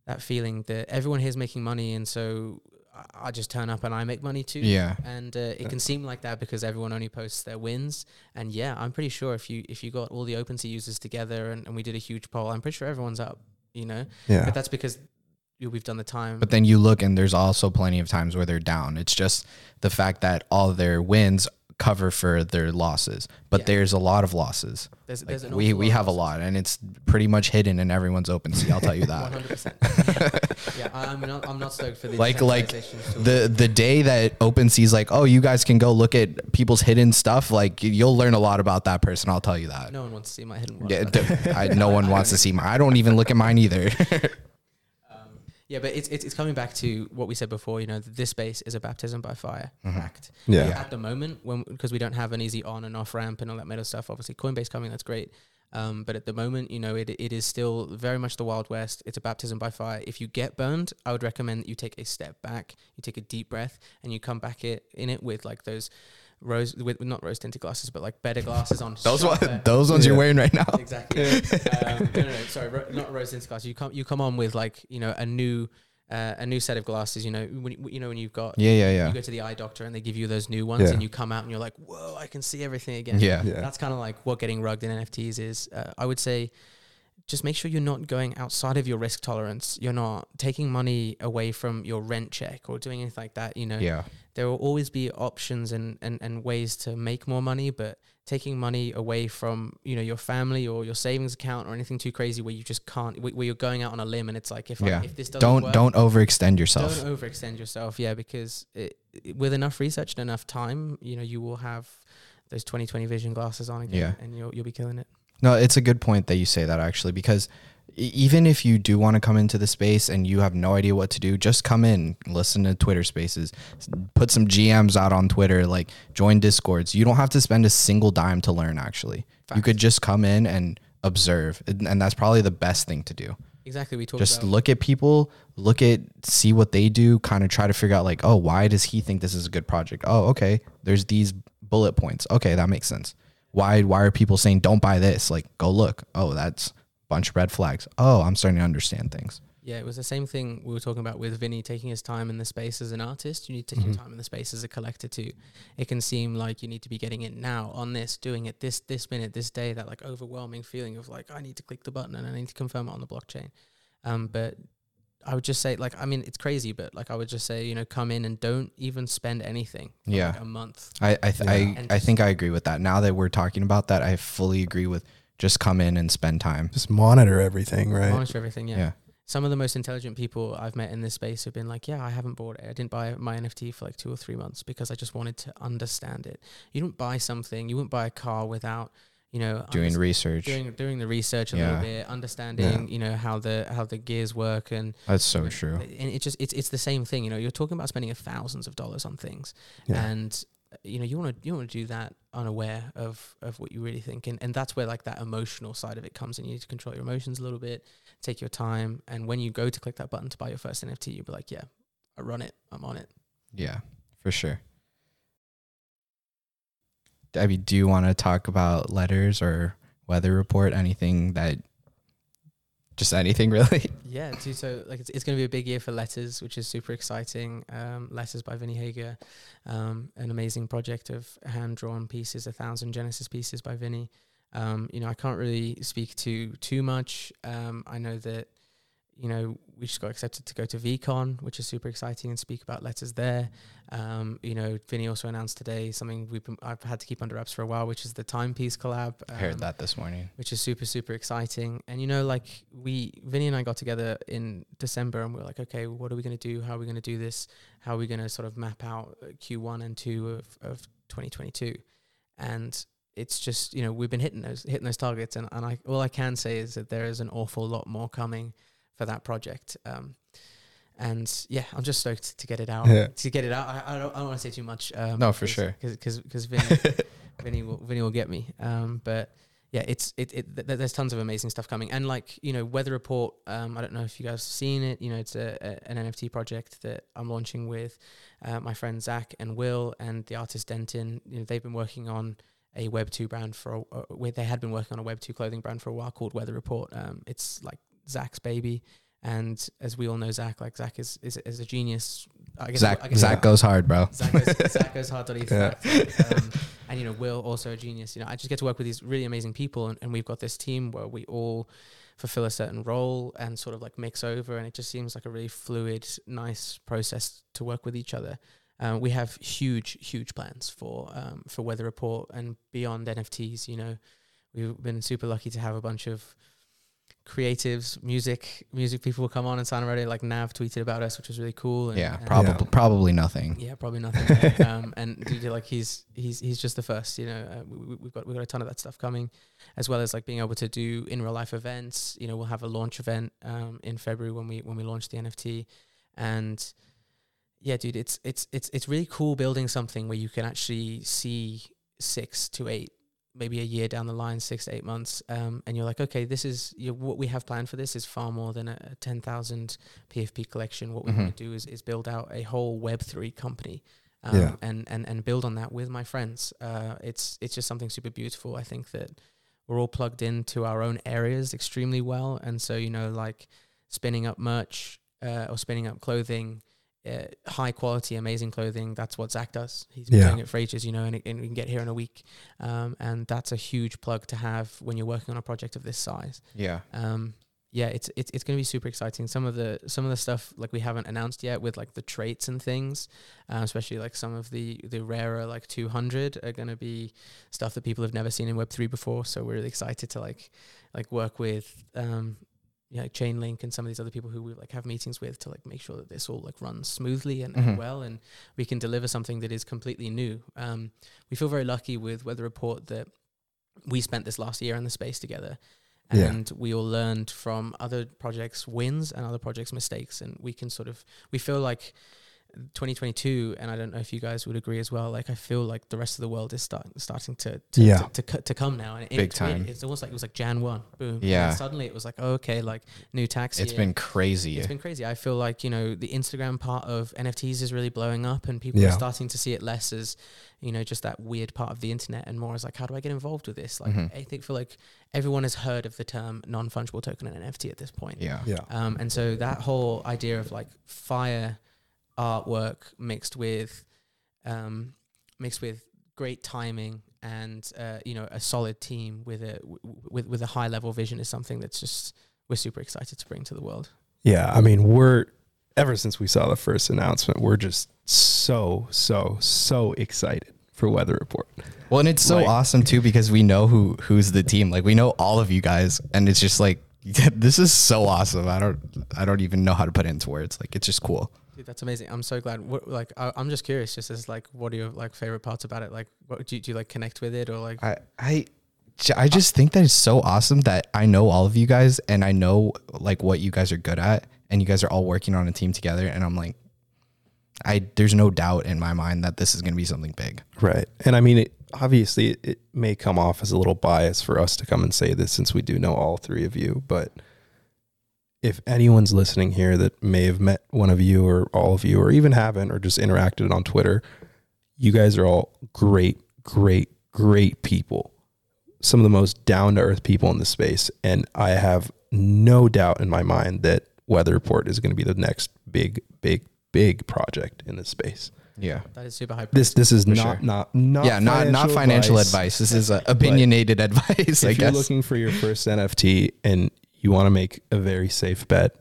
that feeling that everyone here is making money, and so I, I just turn up and I make money too yeah and uh, it can seem like that because everyone only posts their wins and yeah i'm pretty sure if you if you got all the OpenSea users together and, and we did a huge poll i'm pretty sure everyone's up you know Yeah. but that's because we've done the time but then you look and there's also plenty of times where they're down it's just the fact that all their wins cover for their losses but Yeah. there's a lot of losses there's, Like, there's we we have a lot and it's pretty much hidden in everyone's OpenSea i'll tell you that 100% yeah i'm not i'm not stoked for the Like- like the the day that OpenSea's like, oh, you guys can go look at people's hidden stuff, like you'll learn a lot about that person. I'll tell you that. no one wants to see my hidden Yeah, I, no one wants to see my. I don't even look at mine either. Yeah, but it's, it's it's coming back to what we said before. You know, this space is a baptism by fire fact. Yeah. At the moment, when because we don't have an easy on and off ramp and all that meta stuff. Obviously, Coinbase coming, that's great. Um, but at the moment, you know, it it is still very much the wild west. It's a baptism by fire. If you get burned, I would recommend that you take a step back, you take a deep breath, and you come back it in it with like those rose with not rose tinted glasses, but like better glasses on. those sharper- one, those ones you're wearing right now. exactly. um, no, no, no, sorry, ro- not rose tinted glasses. You come, you come on with like you know a new, uh, a new set of glasses. You know, when you, you know when you've got, Yeah, yeah, yeah, you yeah, go to the eye doctor and they give you those new ones, Yeah. and you come out and you're like, whoa, I can see everything again. yeah. Yeah. That's kind of like what getting rugged in NFTs is. Uh, I would say just make sure you're not going outside of your risk tolerance. You're not taking money away from your rent check or doing anything like that. You know, Yeah. there will always be options and, and, and ways to make more money, but taking money away from you know your family or your savings account or anything too crazy where you just can't where you're going out on a limb and it's like if Yeah. I, if this doesn't Don't work, don't overextend yourself. don't overextend yourself. Yeah, because it, it- with enough research and enough time, you know you will have those 2020 vision glasses on again, and you'll you'll be killing it. No, it's a good point that you say that actually because even if you do want to come into the space and you have no idea what to do, just come in, listen to Twitter Spaces, put some GMs out on Twitter, like join Discords. You don't have to spend a single dime to learn. Actually, you could just come in and observe, and, and that's probably the best thing to do. Exactly, we talked Just about look at people, look at see what they do, kind of try to figure out like, oh, why does he think this is a good project? Oh, okay, there's these bullet points. Okay, that makes sense. Why why are people saying don't buy this? Like, go look. Oh, that's a bunch of red flags. Oh, I'm starting to understand things. Yeah, it was the same thing we were talking about with Vinnie taking his time in the space as an artist. You need to take your time in the space as a collector too. It can seem like you need to be getting it now on this, doing it this this minute, this day. That like overwhelming feeling of like I need to click the button and I need to confirm it on the blockchain. Um, but I would just say like I mean it's crazy, but like I would just say you know come in and don't even spend anything. For Yeah. like a month. I I th- Yeah. I, I think I agree with that. Now that we're talking about that, I fully agree with just come in and spend time. Just monitor everything, right? Monitor everything. Yeah. yeah. Some of the most intelligent people I've met in this space have been like, yeah, I haven't bought it. I didn't buy my NFT for like two or three months because I just wanted to understand it. You don't buy something, you wouldn't buy a car without, you know, Doing research. doing doing the research a Yeah. little bit, understanding, you know, how the how the gears work and That's so you know, true. And it just it's it's the same thing. You know, you're talking about spending thousands of dollars on things, Yeah. and you know you want to you want to do that unaware of of what you really think, and and that's where like that emotional side of it comes in. You need to control your emotions a little bit, take your time, and when you go to click that button to buy your first NFT, you'll be like, yeah, I run it, I'm on it. Yeah, for sure. Debbie, do you want to talk about letters or weather report? Anything that, just anything really? Yeah. So like, it's, it's going to be a big year for Letters, which is super exciting. Um, Letters by Vinnie Hager, um, an amazing project of hand drawn pieces, a thousand Genesis pieces by Vinnie. Um, you know, I can't really speak to too much. Um, I know that, you know, we just got accepted to go to VeeCon, which is super exciting, and speak about letters there. Um, you know, Vinnie also announced today something we've been, I've had to keep under wraps for a while, which is the timepiece collab. I heard Um, that this morning. which is super super exciting. And you know, like we Vinnie and I got together in December, and we are like, okay, what are we going to do? How are we going to do this? How are we going to sort of map out uh, Q1 and two of of 2022? And it's just you know we've been hitting those hitting those targets, and and I all I can say is that there is an awful lot more coming for that project. Um, and yeah, I'm just stoked to get it out. Yeah. To get it out, I, I don't, I don't want to say too much. Um, No, for sure. because because Vinnie Vinnie will Vinnie will get me. Um, but yeah, it's it, it th- th- there's tons of amazing stuff coming, and like you know, Weather Report. Um, I don't know if you guys have seen it. You know, it's a, a an NFT project that I'm launching with uh, my friend Zach and Will and the artist Dentin. You know, they've been working on a Web two brand for a, uh, where they had been working on a Web two clothing brand for a while called Weather Report. Um, it's like Zach's baby. And as we all know, Zach, like Zach is, is, is a genius. I guess, Zach I guess Zach goes hard, bro. Zach goes, Zach goes hard Yeah. Um, and you know, Will also a genius. You know, I just get to work with these really amazing people, and, and we've got this team where we all fulfill a certain role and sort of like mix over, and it just seems like a really fluid, nice process to work with each other. Um, we have huge, huge plans for um, for Weather Report and beyond NFTs. You know, we've been super lucky to have a bunch of creatives, music, music people will come on and sign already. Like Nav tweeted about us, which was really cool. And, Yeah, and- probably probably nothing. yeah, probably nothing. um, and dude, like he's he's he's just the first. You know, uh, we, we- we've got we've got a ton of that stuff coming, as well as like being able to do in real life events. You know, we'll have a launch event um, in February when we when we launch the NFT, and yeah, dude, it's it's it's it's really cool building something where you can actually see six to eight. Maybe a year down the line, six to eight months, um, and you're like, okay, this is you know, what we have planned for this is far more than a, a ten thousand PFP collection. What we Mhm. want to do is is build out a whole Web three company um, Yeah. and, and and build on that with my friends. Uh, it's it's just something super beautiful. I think that we're all plugged into our own areas extremely well, and so you know, like spinning up merch uh, or spinning up clothing uh, high quality, amazing clothing. That's what Zach does. He's been Yeah. doing it for ages, you know, and, it, and we can get here in a week. Um, and that's a huge plug to have when you're working on a project of this size. Yeah. Um, yeah, it's it's it's going to be super exciting. Some of the some of the stuff like we haven't announced yet with like the traits and things, um, especially like some of the the rarer like 200 are going to be stuff that people have never seen in Web three before. So we're really excited to like like work with um, yeah, like Chainlink and some of these other people who we like have meetings with to like make sure that this all like runs smoothly and, Mhm. and well, and we can deliver something that is completely new. Um, we feel very lucky with Weather Report that we spent this last year in the space together. Yeah. And we all learned from other projects' wins and other projects' mistakes, and we can sort of we feel like 2022, and I don't know if you guys would agree as well. Like I feel like the rest of the world is start, starting to to, Yeah. to, to, co- to come now, and Big it's weird. time. It's almost like it was like Jan one, boom. And Yeah. suddenly it was like oh, okay, like new tax. It's year. been crazy. It's been crazy. I feel like you know the Instagram part of NFTs is really blowing up, and people Yeah. are starting to see it less as you know just that weird part of the internet, and more as like how do I get involved with this? Like Mhm. I think feel like everyone has heard of the term non fungible token and NFT at this point. yeah. Yeah. Um, and so that whole idea of like fire artwork mixed with um, mixed with great timing and uh, you know a solid team with a w- w- with with a high level vision is something that's just we're super excited to bring to the world. Yeah, I mean, we're ever since we saw the first announcement, we're just so so so excited for Weather Report. Well, and it's so Like- awesome too because we know who who's the team. Like we know all of you guys, and it's just like this is so awesome. I don't I don't even know how to put it into words. Like it's just cool. Dude, that's amazing. I'm so glad. What, like, I, I'm just curious, just as like, what are your like favorite parts about it? Like, what do you, do you like connect with it or like? I I I just think that it's so awesome that I know all of you guys and I know like what you guys are good at and you guys are all working on a team together and I'm like I there's no doubt in my mind that this is going to be something big. Right. And I mean, it, obviously, it, may come off as a little bias for us to come and say this since we do know all three of you. But if anyone's listening here that may have met one of you or all of you, or even haven't, or just interacted on Twitter, you guys are all great, great, great people. Some of the most down to earth people in the space. And I have no doubt in my mind that Weather Report is going to be the next big, big, big project in this space. Yeah. that is super high. This this is not, sure. not not yeah, not not financial advice. This is uh, opinionated advice, I If you're looking for your first NFT and you want to make a very safe bet,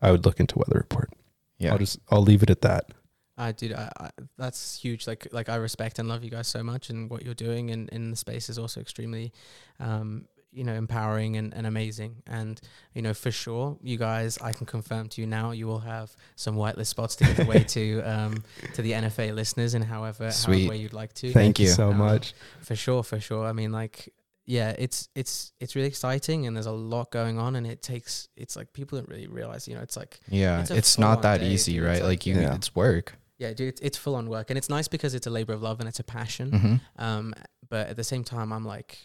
I would look into Weather Report. yeah. I'll just I'll leave it at that. I dude, I, I, that's huge. Like, like I respect and love you guys so much, and what you're doing in, in the space is also extremely, um, you know, empowering and, and amazing. And you know, for sure, you guys, I can confirm to you now, you will have some whitelist spots to give away to um to the NFA listeners, and however, Sweet. however way you'd like to. Thank you. so Um, much. For sure, for sure. I mean, like, yeah, it's it's it's really exciting, and there's a lot going on, and it takes. It's like people don't really realize, you know, it's like yeah, it's it's, not that day, easy, dude. right? It's Like, like- you, Yeah. it's work. yeah, dude, it's, it's full on work, and it's nice because it's a labor of love and it's a passion. hmm Um, but at the same time, I'm like,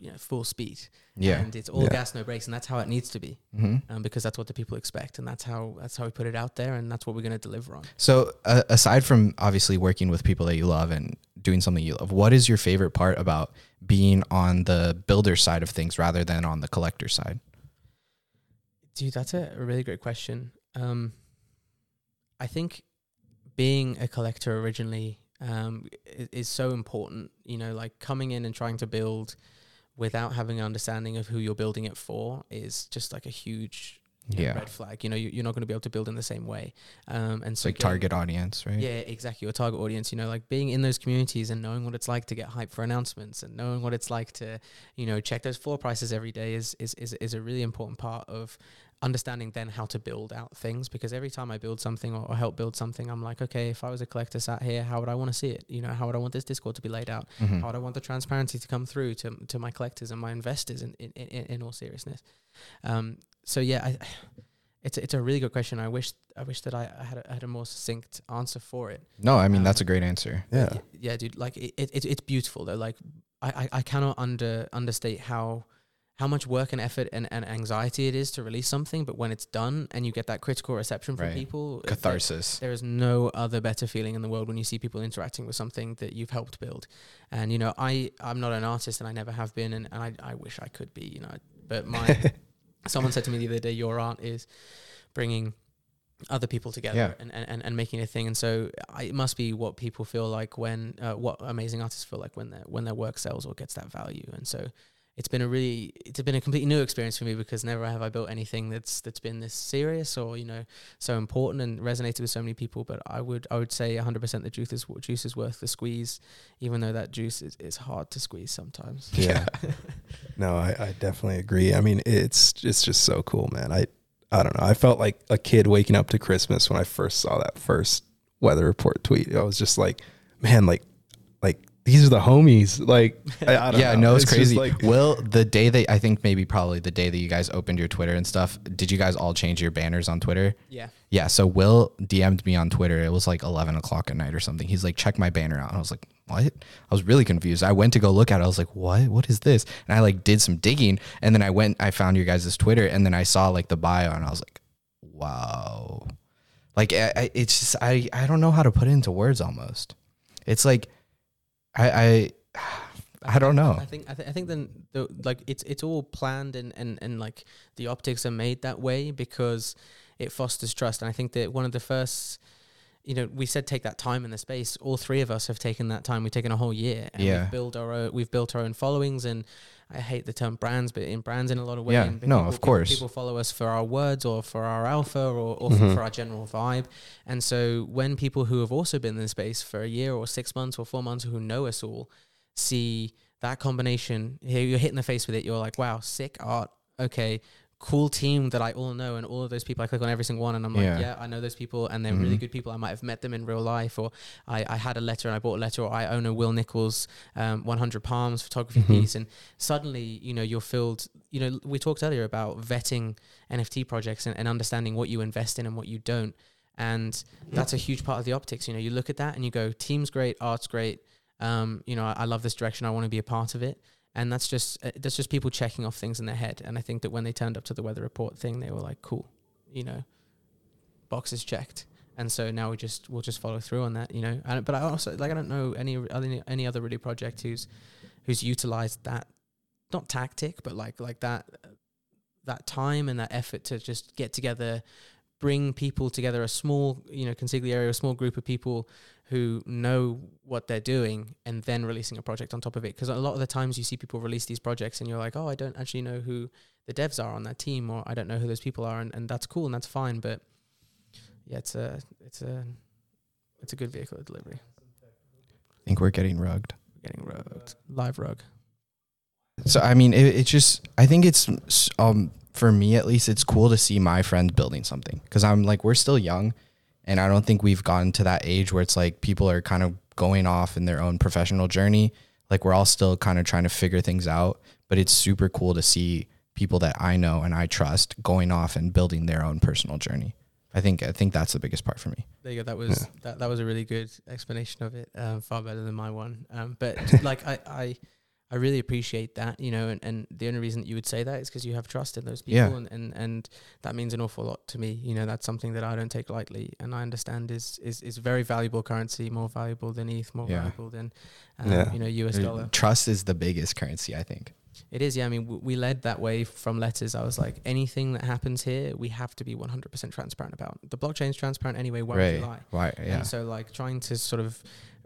you know, full speed. Yeah. and it's all Yeah. gas, no brakes, and that's how it needs to be, hmm um, because that's what the people expect, and that's how that's how we put it out there, and that's what we're going to deliver on. So, uh, aside from obviously working with people that you love and doing something you love, what is your favorite part about being on the builder side of things rather than on the collector side? Dude, that's a, a really great question. Um, I think being a collector originally um, is, is so important. You know, like coming in and trying to build without having an understanding of who you're building it for is just like a huge Yeah. red flag. You know, you, you're not going to be able to build in the same way. Um, and so like getting- target audience, right? Yeah, exactly. Your target audience, you know, like being in those communities and knowing what it's like to get hype for announcements and knowing what it's like to, you know, check those floor prices every day is is is, is a really important part of understanding then how to build out things because every time I build something or, or help build something, I'm like, okay, if I was a collector sat here, how would I want to see it? You know, how would I want this Discord to be laid out? Mhm. How would I want the transparency to come through to to my collectors and my investors in in, in, in all seriousness? Um, so yeah, I, it's a, it's a really good question. I wish I wish that I, I had a, I had a more succinct answer for it. No, I mean Um, that's a great answer. Yeah. Yeah, dude. Like it, it, it- it's beautiful though. Like I, I, I cannot under understate how how much work and effort and, and anxiety it is to release something. But when it's done and you get that critical reception from Right. people, Catharsis. there is no other better feeling in the world when you see people interacting with something that you've helped build. And you know, I I'm not an artist and I never have been, and, and I I wish I could be. You know, but my someone said to me the other day, your art is bringing other people together Yeah. and, and, and, and making a thing. And so I, it must be what people feel like when, uh, what amazing artists feel like when their, when their work sells or gets that value. And so it's been a really, it's been a completely new experience for me because never have I built anything that's, that's been this serious or, you know, so important and resonated with so many people. But I would, I would say hundred percent the juice is, juice is worth the squeeze, even though that juice is, is hard to squeeze sometimes. Yeah. no, I, I definitely agree. I mean, it's it's just so cool, man. I I don't know. I felt like a kid waking up to Christmas when I first saw that first weather report tweet. I was just like, man, like like these are the homies. Like, I, I don't yeah, know. no, it's, just crazy. Like, Will the day that I think maybe probably the day that you guys opened your Twitter and stuff, did you guys all change your banners on Twitter? Yeah. Yeah. So Will DM'd me on Twitter. It was like 11 o'clock at night or something. He's like, check my banner out. And I was like, what? I was really confused. I went to go look at it. I was like, what? What is this? And I like did some digging. And then I went, I found your guys' Twitter and then I saw like the bio and I was like, wow. Like, I, I, it's just, I, I don't know how to put it into words almost. It's like, I, I, I don't know. I think I, th- I think then the like it's it's all planned and, and and like the optics are made that way because it fosters trust. And I think that one of the first, you know, we said take that time in the space. All three of us have taken that time. We've taken a whole year and Yeah. we've built our own, we've built our own followings and. I hate the term brands, but in brands in a lot of ways. Yeah, no, people- of course. People follow us for our words or for our alpha or, or Mhm. for, for our general vibe. And so when people who have also been in the space for a year or six months or four months who know us all see that combination, here you're hitting the face with it, you're like, wow, sick art. Okay, cool team that I all know, and all of those people, I click on every single one, and I'm like, Yeah. yeah, I know those people, and they're really Mhm. good people. I might have met them in real life, or I, I had a letter and I bought a letter, or I own a Will Nichols um, 100 Palms photography Mhm. piece, and suddenly, you know, you're filled. You know, we talked earlier about vetting NFT projects and, and understanding what you invest in and what you don't. And that's a huge part of the optics. You know, you look at that and you go, team's great, art's great. Um, you know, I, I love this direction. I want to be a part of it. And that's just uh, that's just people checking off things in their head. And I think that when they turned up to the weather report thing, they were like, cool, you know, boxes checked. And so now we just we'll just follow through on that, you know. And, but I also like I don't know any any any other really project who's who's utilized that not tactic, but like like that that time and that effort to just get together, bring people together, a small you know consigliere, a small group of people who know what they're doing, and then releasing a project on top of it. Because a lot of the times you see people release these projects, and you're like, oh, I don't actually know who the devs are on that team, or I don't know who those people are, and, and that's cool and that's fine, but yeah, it's a it's a it's a good vehicle of delivery. I think we're getting rugged. Getting rugged, live rug. So I mean, it, it's just I think it's um for me at least it's cool to see my friends building something because I'm like we're still young, and I don't think we've gotten to that age where it's like people are kind of going off in their own professional journey. Like we're all still kind of trying to figure things out, but it's super cool to see people that I know and I trust going off and building their own personal journey. I think I think that's the biggest part for me. There you go. That was that, that was a really good explanation of it. Um, far better than my one. Um, but like I, I I really appreciate that, you know, and, and the only reason that you would say that is because you have trust in those people Yeah. and, and, and that means an awful lot to me. You know, that's something that I don't take lightly and I understand is is, is very valuable currency, more valuable than ETH, more Yeah. valuable than um, Yeah. you know, US dollar. Trust is the biggest currency, I think. It is, yeah. I mean, w- we led that way from letters. I was like, anything that happens here, we have to be 100% transparent about. The blockchain's transparent anyway. Why would you lie? Why? Yeah. And so, like, trying to sort of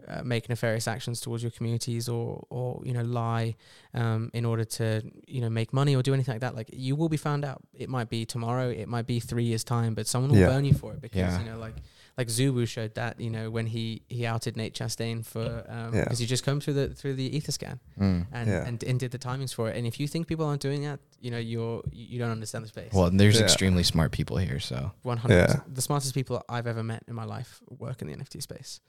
uh, make nefarious actions towards your communities, or, or you know, lie um, in order to, you know, make money or do anything like that, like, you will be found out. It might be tomorrow, it might be three years time, but someone will Yeah. burn you for it because Yeah. you know, like, like Zuwu showed that, you know, when he he outed Nate Chastain for um, Yeah. because he just come through the through the Etherscan Mm. and, Yeah. and and did the timings for it. And if you think people aren't doing that, you know, you're you you don't understand the space. Well, there's Yeah. extremely smart people here, so One hundred Yeah. The smartest people I've ever met in my life work in the NFT space.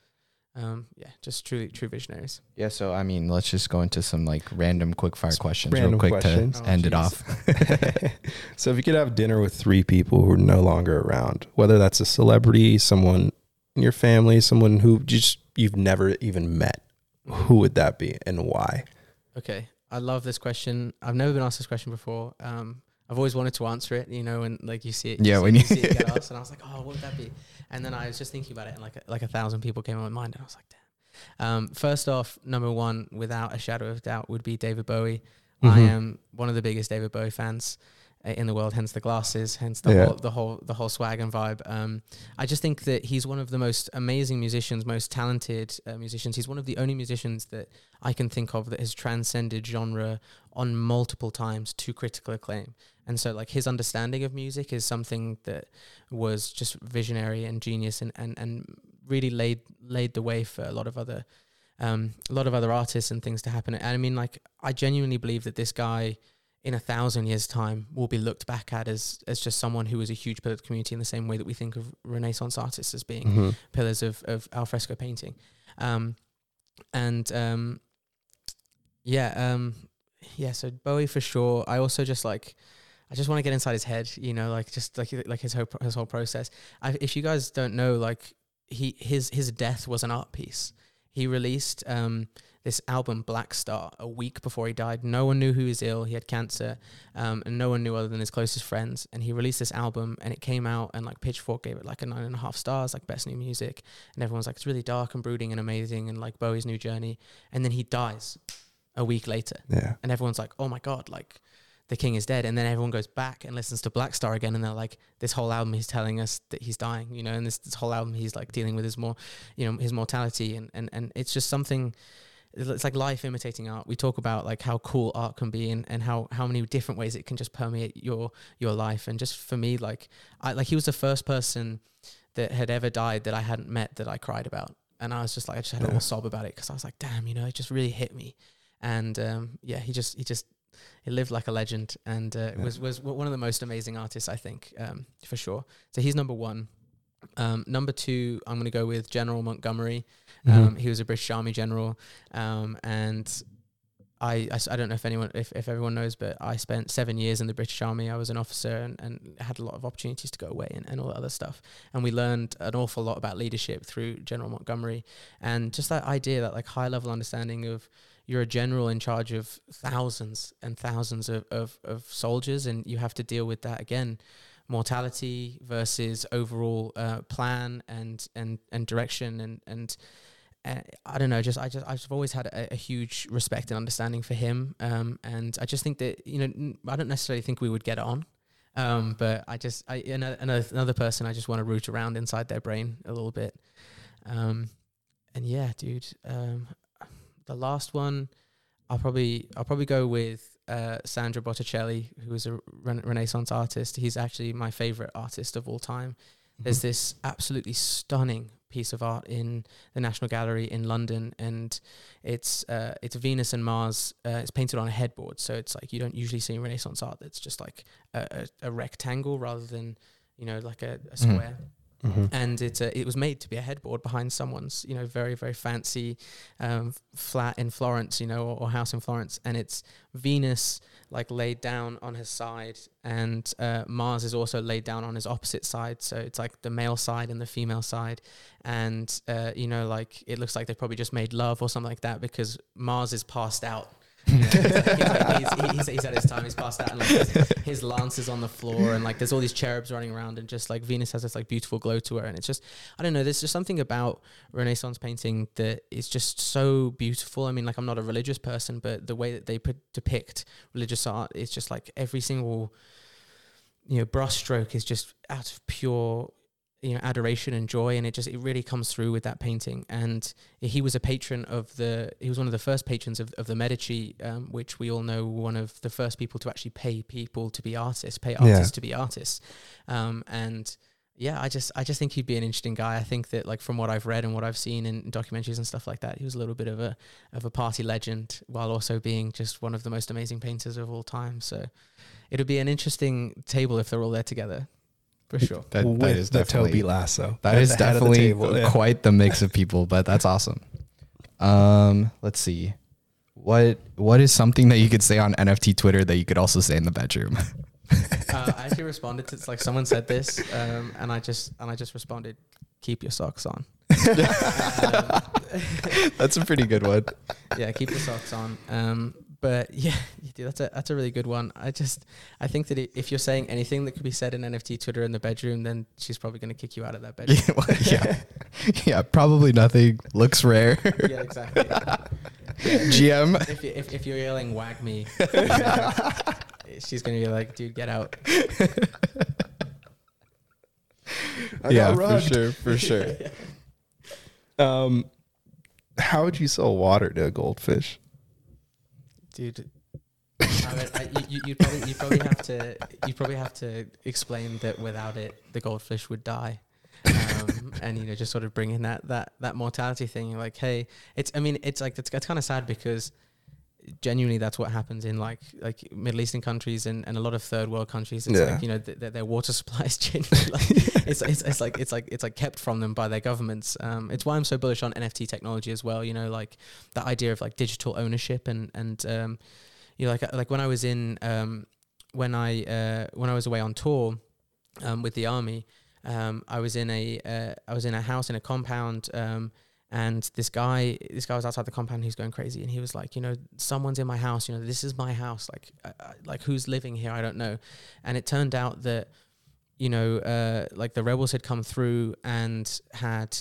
Um, yeah, just truly true visionaries. yeah. So I mean, let's just go into some like random quick fire questions random real quick questions. to Oh, end it off. so if you could have dinner with three people who are no longer around, whether that's a celebrity, someone in your family, someone who just you've never even met, who would that be and why? Okay, I love this question. I've never been asked this question before. Um, I've always wanted to answer it, you know, and like you see it. Yeah, see, when you you- see it get asked, and I was like, oh, what would that be? And then I was just thinking about it, and like a, like a thousand people came on my mind, and I was like, damn. Um, first off, number one, without a shadow of doubt, would be David Bowie. I Mhm. am one of the biggest David Bowie fans. uh, in the world. Hence the glasses. Hence the Yeah. whole the whole the whole swag and vibe. Um, I just think that he's one of the most amazing musicians, most talented uh, musicians. He's one of the only musicians that I can think of that has transcended genre on multiple times to critical acclaim. And so, like his understanding of music is something that was just visionary and genius, and and and really laid laid the way for a lot of other um, a lot of other artists and things to happen. And I mean, like, I genuinely believe that this guy, in a thousand years' time, will be looked back at as as just someone who was a huge pillar of the community in the same way that we think of Renaissance artists as being Mhm. pillars of of alfresco painting. Um, and um, yeah, um, yeah. So Bowie for sure. I also just like. I just want to get inside his head, you know, like just like like his whole his whole process. I, if you guys don't know, like he his his death was an art piece. He released um, this album Black Star a week before he died. No one knew who was ill. He had cancer, um, and no one knew other than his closest friends. And he released this album, and it came out, and like Pitchfork gave it like a nine and a half stars, like best new music. And everyone's like, it's really dark and brooding and amazing, and like Bowie's new journey. And then he dies a week later, Yeah. and everyone's like, oh my god, like the king is dead. And then everyone goes back and listens to Black Star again, and they're like, this whole album he's telling us that he's dying, you know, and this this whole album he's like dealing with his more, you know, his mortality, and and and it's just something. It's like life imitating art. We talk about like how cool art can be, and, and how, how many different ways it can just permeate your your life. And just for me, like I like he was the first person that had ever died that I hadn't met that I cried about, and I was just like I just had a little sob about it because I was like, damn, you know, it just really hit me. And um, yeah, he just he just he lived like a legend and uh, Yeah. was was one of the most amazing artists I think um, for sure. So he's number one. Um, number two, I'm going to go with General Montgomery. Um, Mhm. He was a British Army general, um, and I, don't know if anyone if, if everyone knows, but I spent seven years in the British Army. I was an officer and, and had a lot of opportunities to go away and, and all that other stuff. And we learned an awful lot about leadership through General Montgomery and just that idea, that like high level understanding of you're a general in charge of thousands and thousands of, of, of soldiers, and you have to deal with that again mortality versus overall uh, plan and, and, and direction and, and uh, I don't know. Just I just I've always had a, a huge respect and understanding for him, um, and I just think that you know I don't necessarily think we would get on, um, but I just I another another person I just want to root around inside their brain a little bit, um, and yeah, dude. The last one, I'll probably I'll probably go with uh, Sandro Botticelli, who is a rena- Renaissance artist. He's actually my favorite artist of all time. There's this absolutely stunning piece of art in the National Gallery in London, and it's uh, it's Venus and Mars. Uh, it's painted on a headboard, so it's like you don't usually see Renaissance art that's just like a, a, a rectangle rather than you know like a, a Mhm. square Mhm. and it uh, it was made to be a headboard behind someone's you know very very fancy um, flat in Florence you know or, or house in Florence. And it's Venus like laid down on his side and uh, Mars is also laid down on his opposite side. So it's like the male side and the female side. And uh, you know like it looks like they probably just made love or something like that because Mars is passed out you know, he's, he's, he's, he's at his time. He's passed out, and like his, his lance is on the floor, and like there's all these cherubs running around, and just like Venus has this like beautiful glow to her, and it's just I don't know. There's just something about Renaissance painting that is just so beautiful. I mean, like I'm not a religious person, but the way that they put, depict religious art is just like every single you know brushstroke is just out of pure you know adoration and joy and it just it really comes through with that painting. And he was a patron of the he was one of the first patrons of, of the medici um, which we all know one of the first people to actually pay people to be artists pay Yeah. artists to be artists. Um, and yeah i just i just think he'd be an interesting guy. I think that like from what i've read and what i've seen in documentaries and stuff like that he was a little bit of a of a party legend while also being just one of the most amazing painters of all time. So it would be an interesting table if they're all there together for sure That, With that is the Toby Lasso. That is at is the head of definitely table, yeah. quite the mix of people, but that's awesome. Um, let's see. What what is something that you could say on NFT Twitter that you could also say in the bedroom? uh, I actually responded to it's like someone said this, um, and I just and I just responded, "Keep your socks on." Um, that's a pretty good one. yeah, keep your socks on. Um, but yeah, dude, that's a that's a really good one. I just I think that i if you're saying anything that could be said in NFT Twitter in the bedroom, then she's probably going to kick you out of that bedroom. Yeah, well, yeah, yeah. Probably nothing. Looks rare. yeah, exactly. GM. If, you, if if you're yelling "WAGMI," she's gonna be like, dude, get out. yeah, for sure, for sure. Um, how would you sell water to a goldfish? Dude. I mean, I, you, you, you'd probably you probably have to you probably have to explain that without it the goldfish would die, um, and you know just sort of bring in that that that mortality thing. Like, hey, it's I mean it's like it's, it's kind of sad because genuinely that's what happens in like like Middle Eastern countries and, and a lot of third world countries. It's Yeah. like you know th- th- their water supply is genuinely like it's, it's it's like it's like it's like kept from them by their governments. Um, it's why I'm so bullish on NFT technology as well. You know, like that idea of like digital ownership and and um, you know, like like when I was in um, when I uh, when I was away on tour um, with the army, um, I was in a uh, I was in a house in a compound. Um, and this guy, this guy was outside the compound. He's going crazy, and he was like, you know, someone's in my house. You know, this is my house. Like, I, like who's living here? I don't know. And it turned out that, you know, uh, like the rebels had come through and had,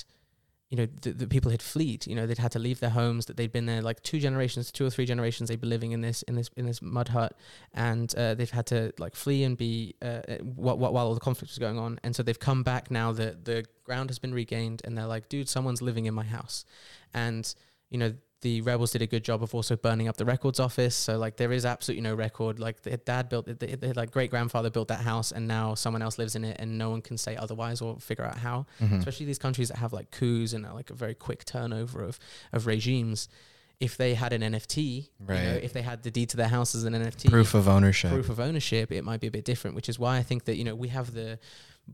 you know, the, the people had fled. You know, they'd had to leave their homes. That they'd been there like two generations, two or three generations. They'd been living in this in this in this mud hut, and uh, they've had to like flee and be uh, while, while all the conflict was going on. And so they've come back now that the ground has been regained, and they're like, dude, someone's living in my house, and you know. The rebels did a good job of also burning up the records office. So like there is absolutely no record. Like their dad built it, they, they, like great grandfather built that house, and now someone else lives in it, and no one can say otherwise or figure out how Mhm. especially these countries that have like coups and uh, like a very quick turnover of of regimes. If they had an NFT, you know, Right. if they had the deed to their house as an NFT, Proof of ownership. proof of ownership, it might be a bit different. Which is why I think that you know we have the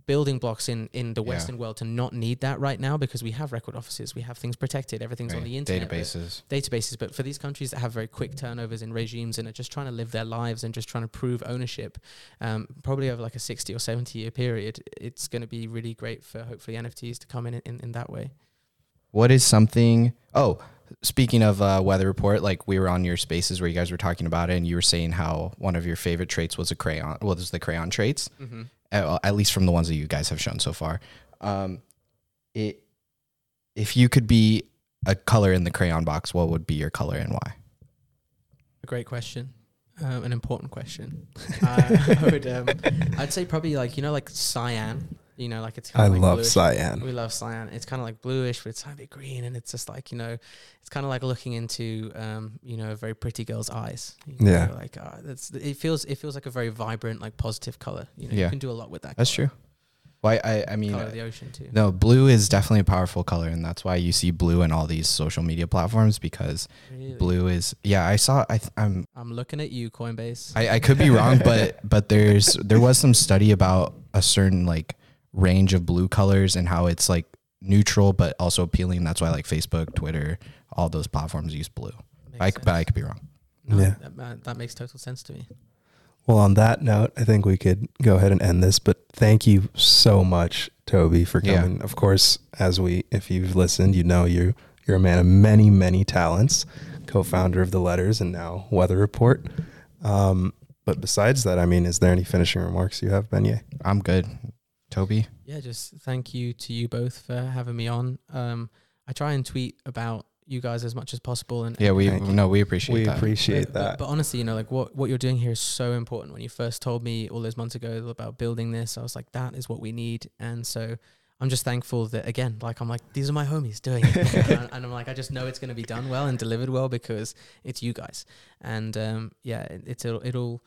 building blocks in in the Yeah. Western world to not need that right now because we have record offices, we have things protected, everything's on the internet, but- Databases. databases. But for these countries that have very quick turnovers in regimes and are just trying to live their lives and just trying to prove ownership, um, probably over like a 60 or 70 year period, it's going to be really great for hopefully NFTs to come in in, in that way. What is something? Oh, speaking of uh, weather report, like we were on your spaces where you guys were talking about it, and you were saying how one of your favorite traits was a crayon. Well, was the crayon traits, Mm-hmm. Uh, at least from the ones that you guys have shown so far. Um, it, if you could be a color in the crayon box, what would be your color and why? A great question. Um, an important question. I, I would, um, I'd say probably like you know like cyan. You know, like it's I kind of like love bluish. cyan. We love cyan. It's kind of like bluish, but it's a bit green, and it's just like you know, it's kind of like looking into um, you know, a very pretty girl's eyes. You know, Yeah. like uh, that's it feels it feels like a very vibrant, like positive color. You know, Yeah. you can do a lot with that. That's colour. true. Why? I, I mean, Color of the ocean too. no, blue is definitely a powerful color, and that's why you see blue in all these social media platforms because Really? blue is. Yeah, I saw. I, th- I'm I'm looking at you, Coinbase. I, I could be wrong, but but there's there was some study about a certain like range of blue colors and how it's like neutral but also appealing. That's why like Facebook, Twitter, all those platforms use blue. Makes I, c- but I could be wrong. No, Yeah. that, that- that makes total sense to me. Well, on that note, I think we could go ahead and end this. But thank you so much, Toby, for Yeah. coming. Of course, as we, if you've listened, you know you you're a man of many, many talents. Co-founder of the Letters and now Weather Report. Um, but besides that, I mean, is there any finishing remarks you have, Beignet? I'm good. Toby, Yeah, just thank you to you both for having me on. Um, I try and tweet about you guys as much as possible, and yeah, we no, we appreciate We that. appreciate but, that. But, but honestly, you know, like what what you're doing here is so important. When you first told me all those months ago about building this, I was like, that is what we need. And so I'm just thankful that again, like I'm like, these are my homies doing it, and, and I'm like, I just know it's going to be done well and delivered well because it's you guys. And um, yeah, it, it's it'll. it'll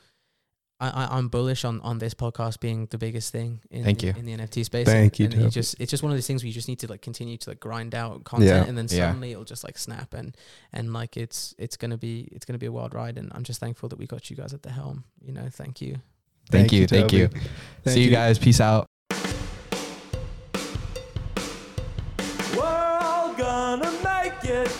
I, I, I'm bullish on, on this podcast being the biggest thing in, Thank in, you. in the NFT space. Thank you, And you just it's just one of those things where you just need to like continue to like grind out content Yeah. and then Yeah. suddenly it'll just like snap and and like it's it's gonna be it's gonna be a wild ride and I'm just thankful that we got you guys at the helm. You know, thank you. Thank, you, thank you. Thank See you guys. Peace out. We're all gonna make it.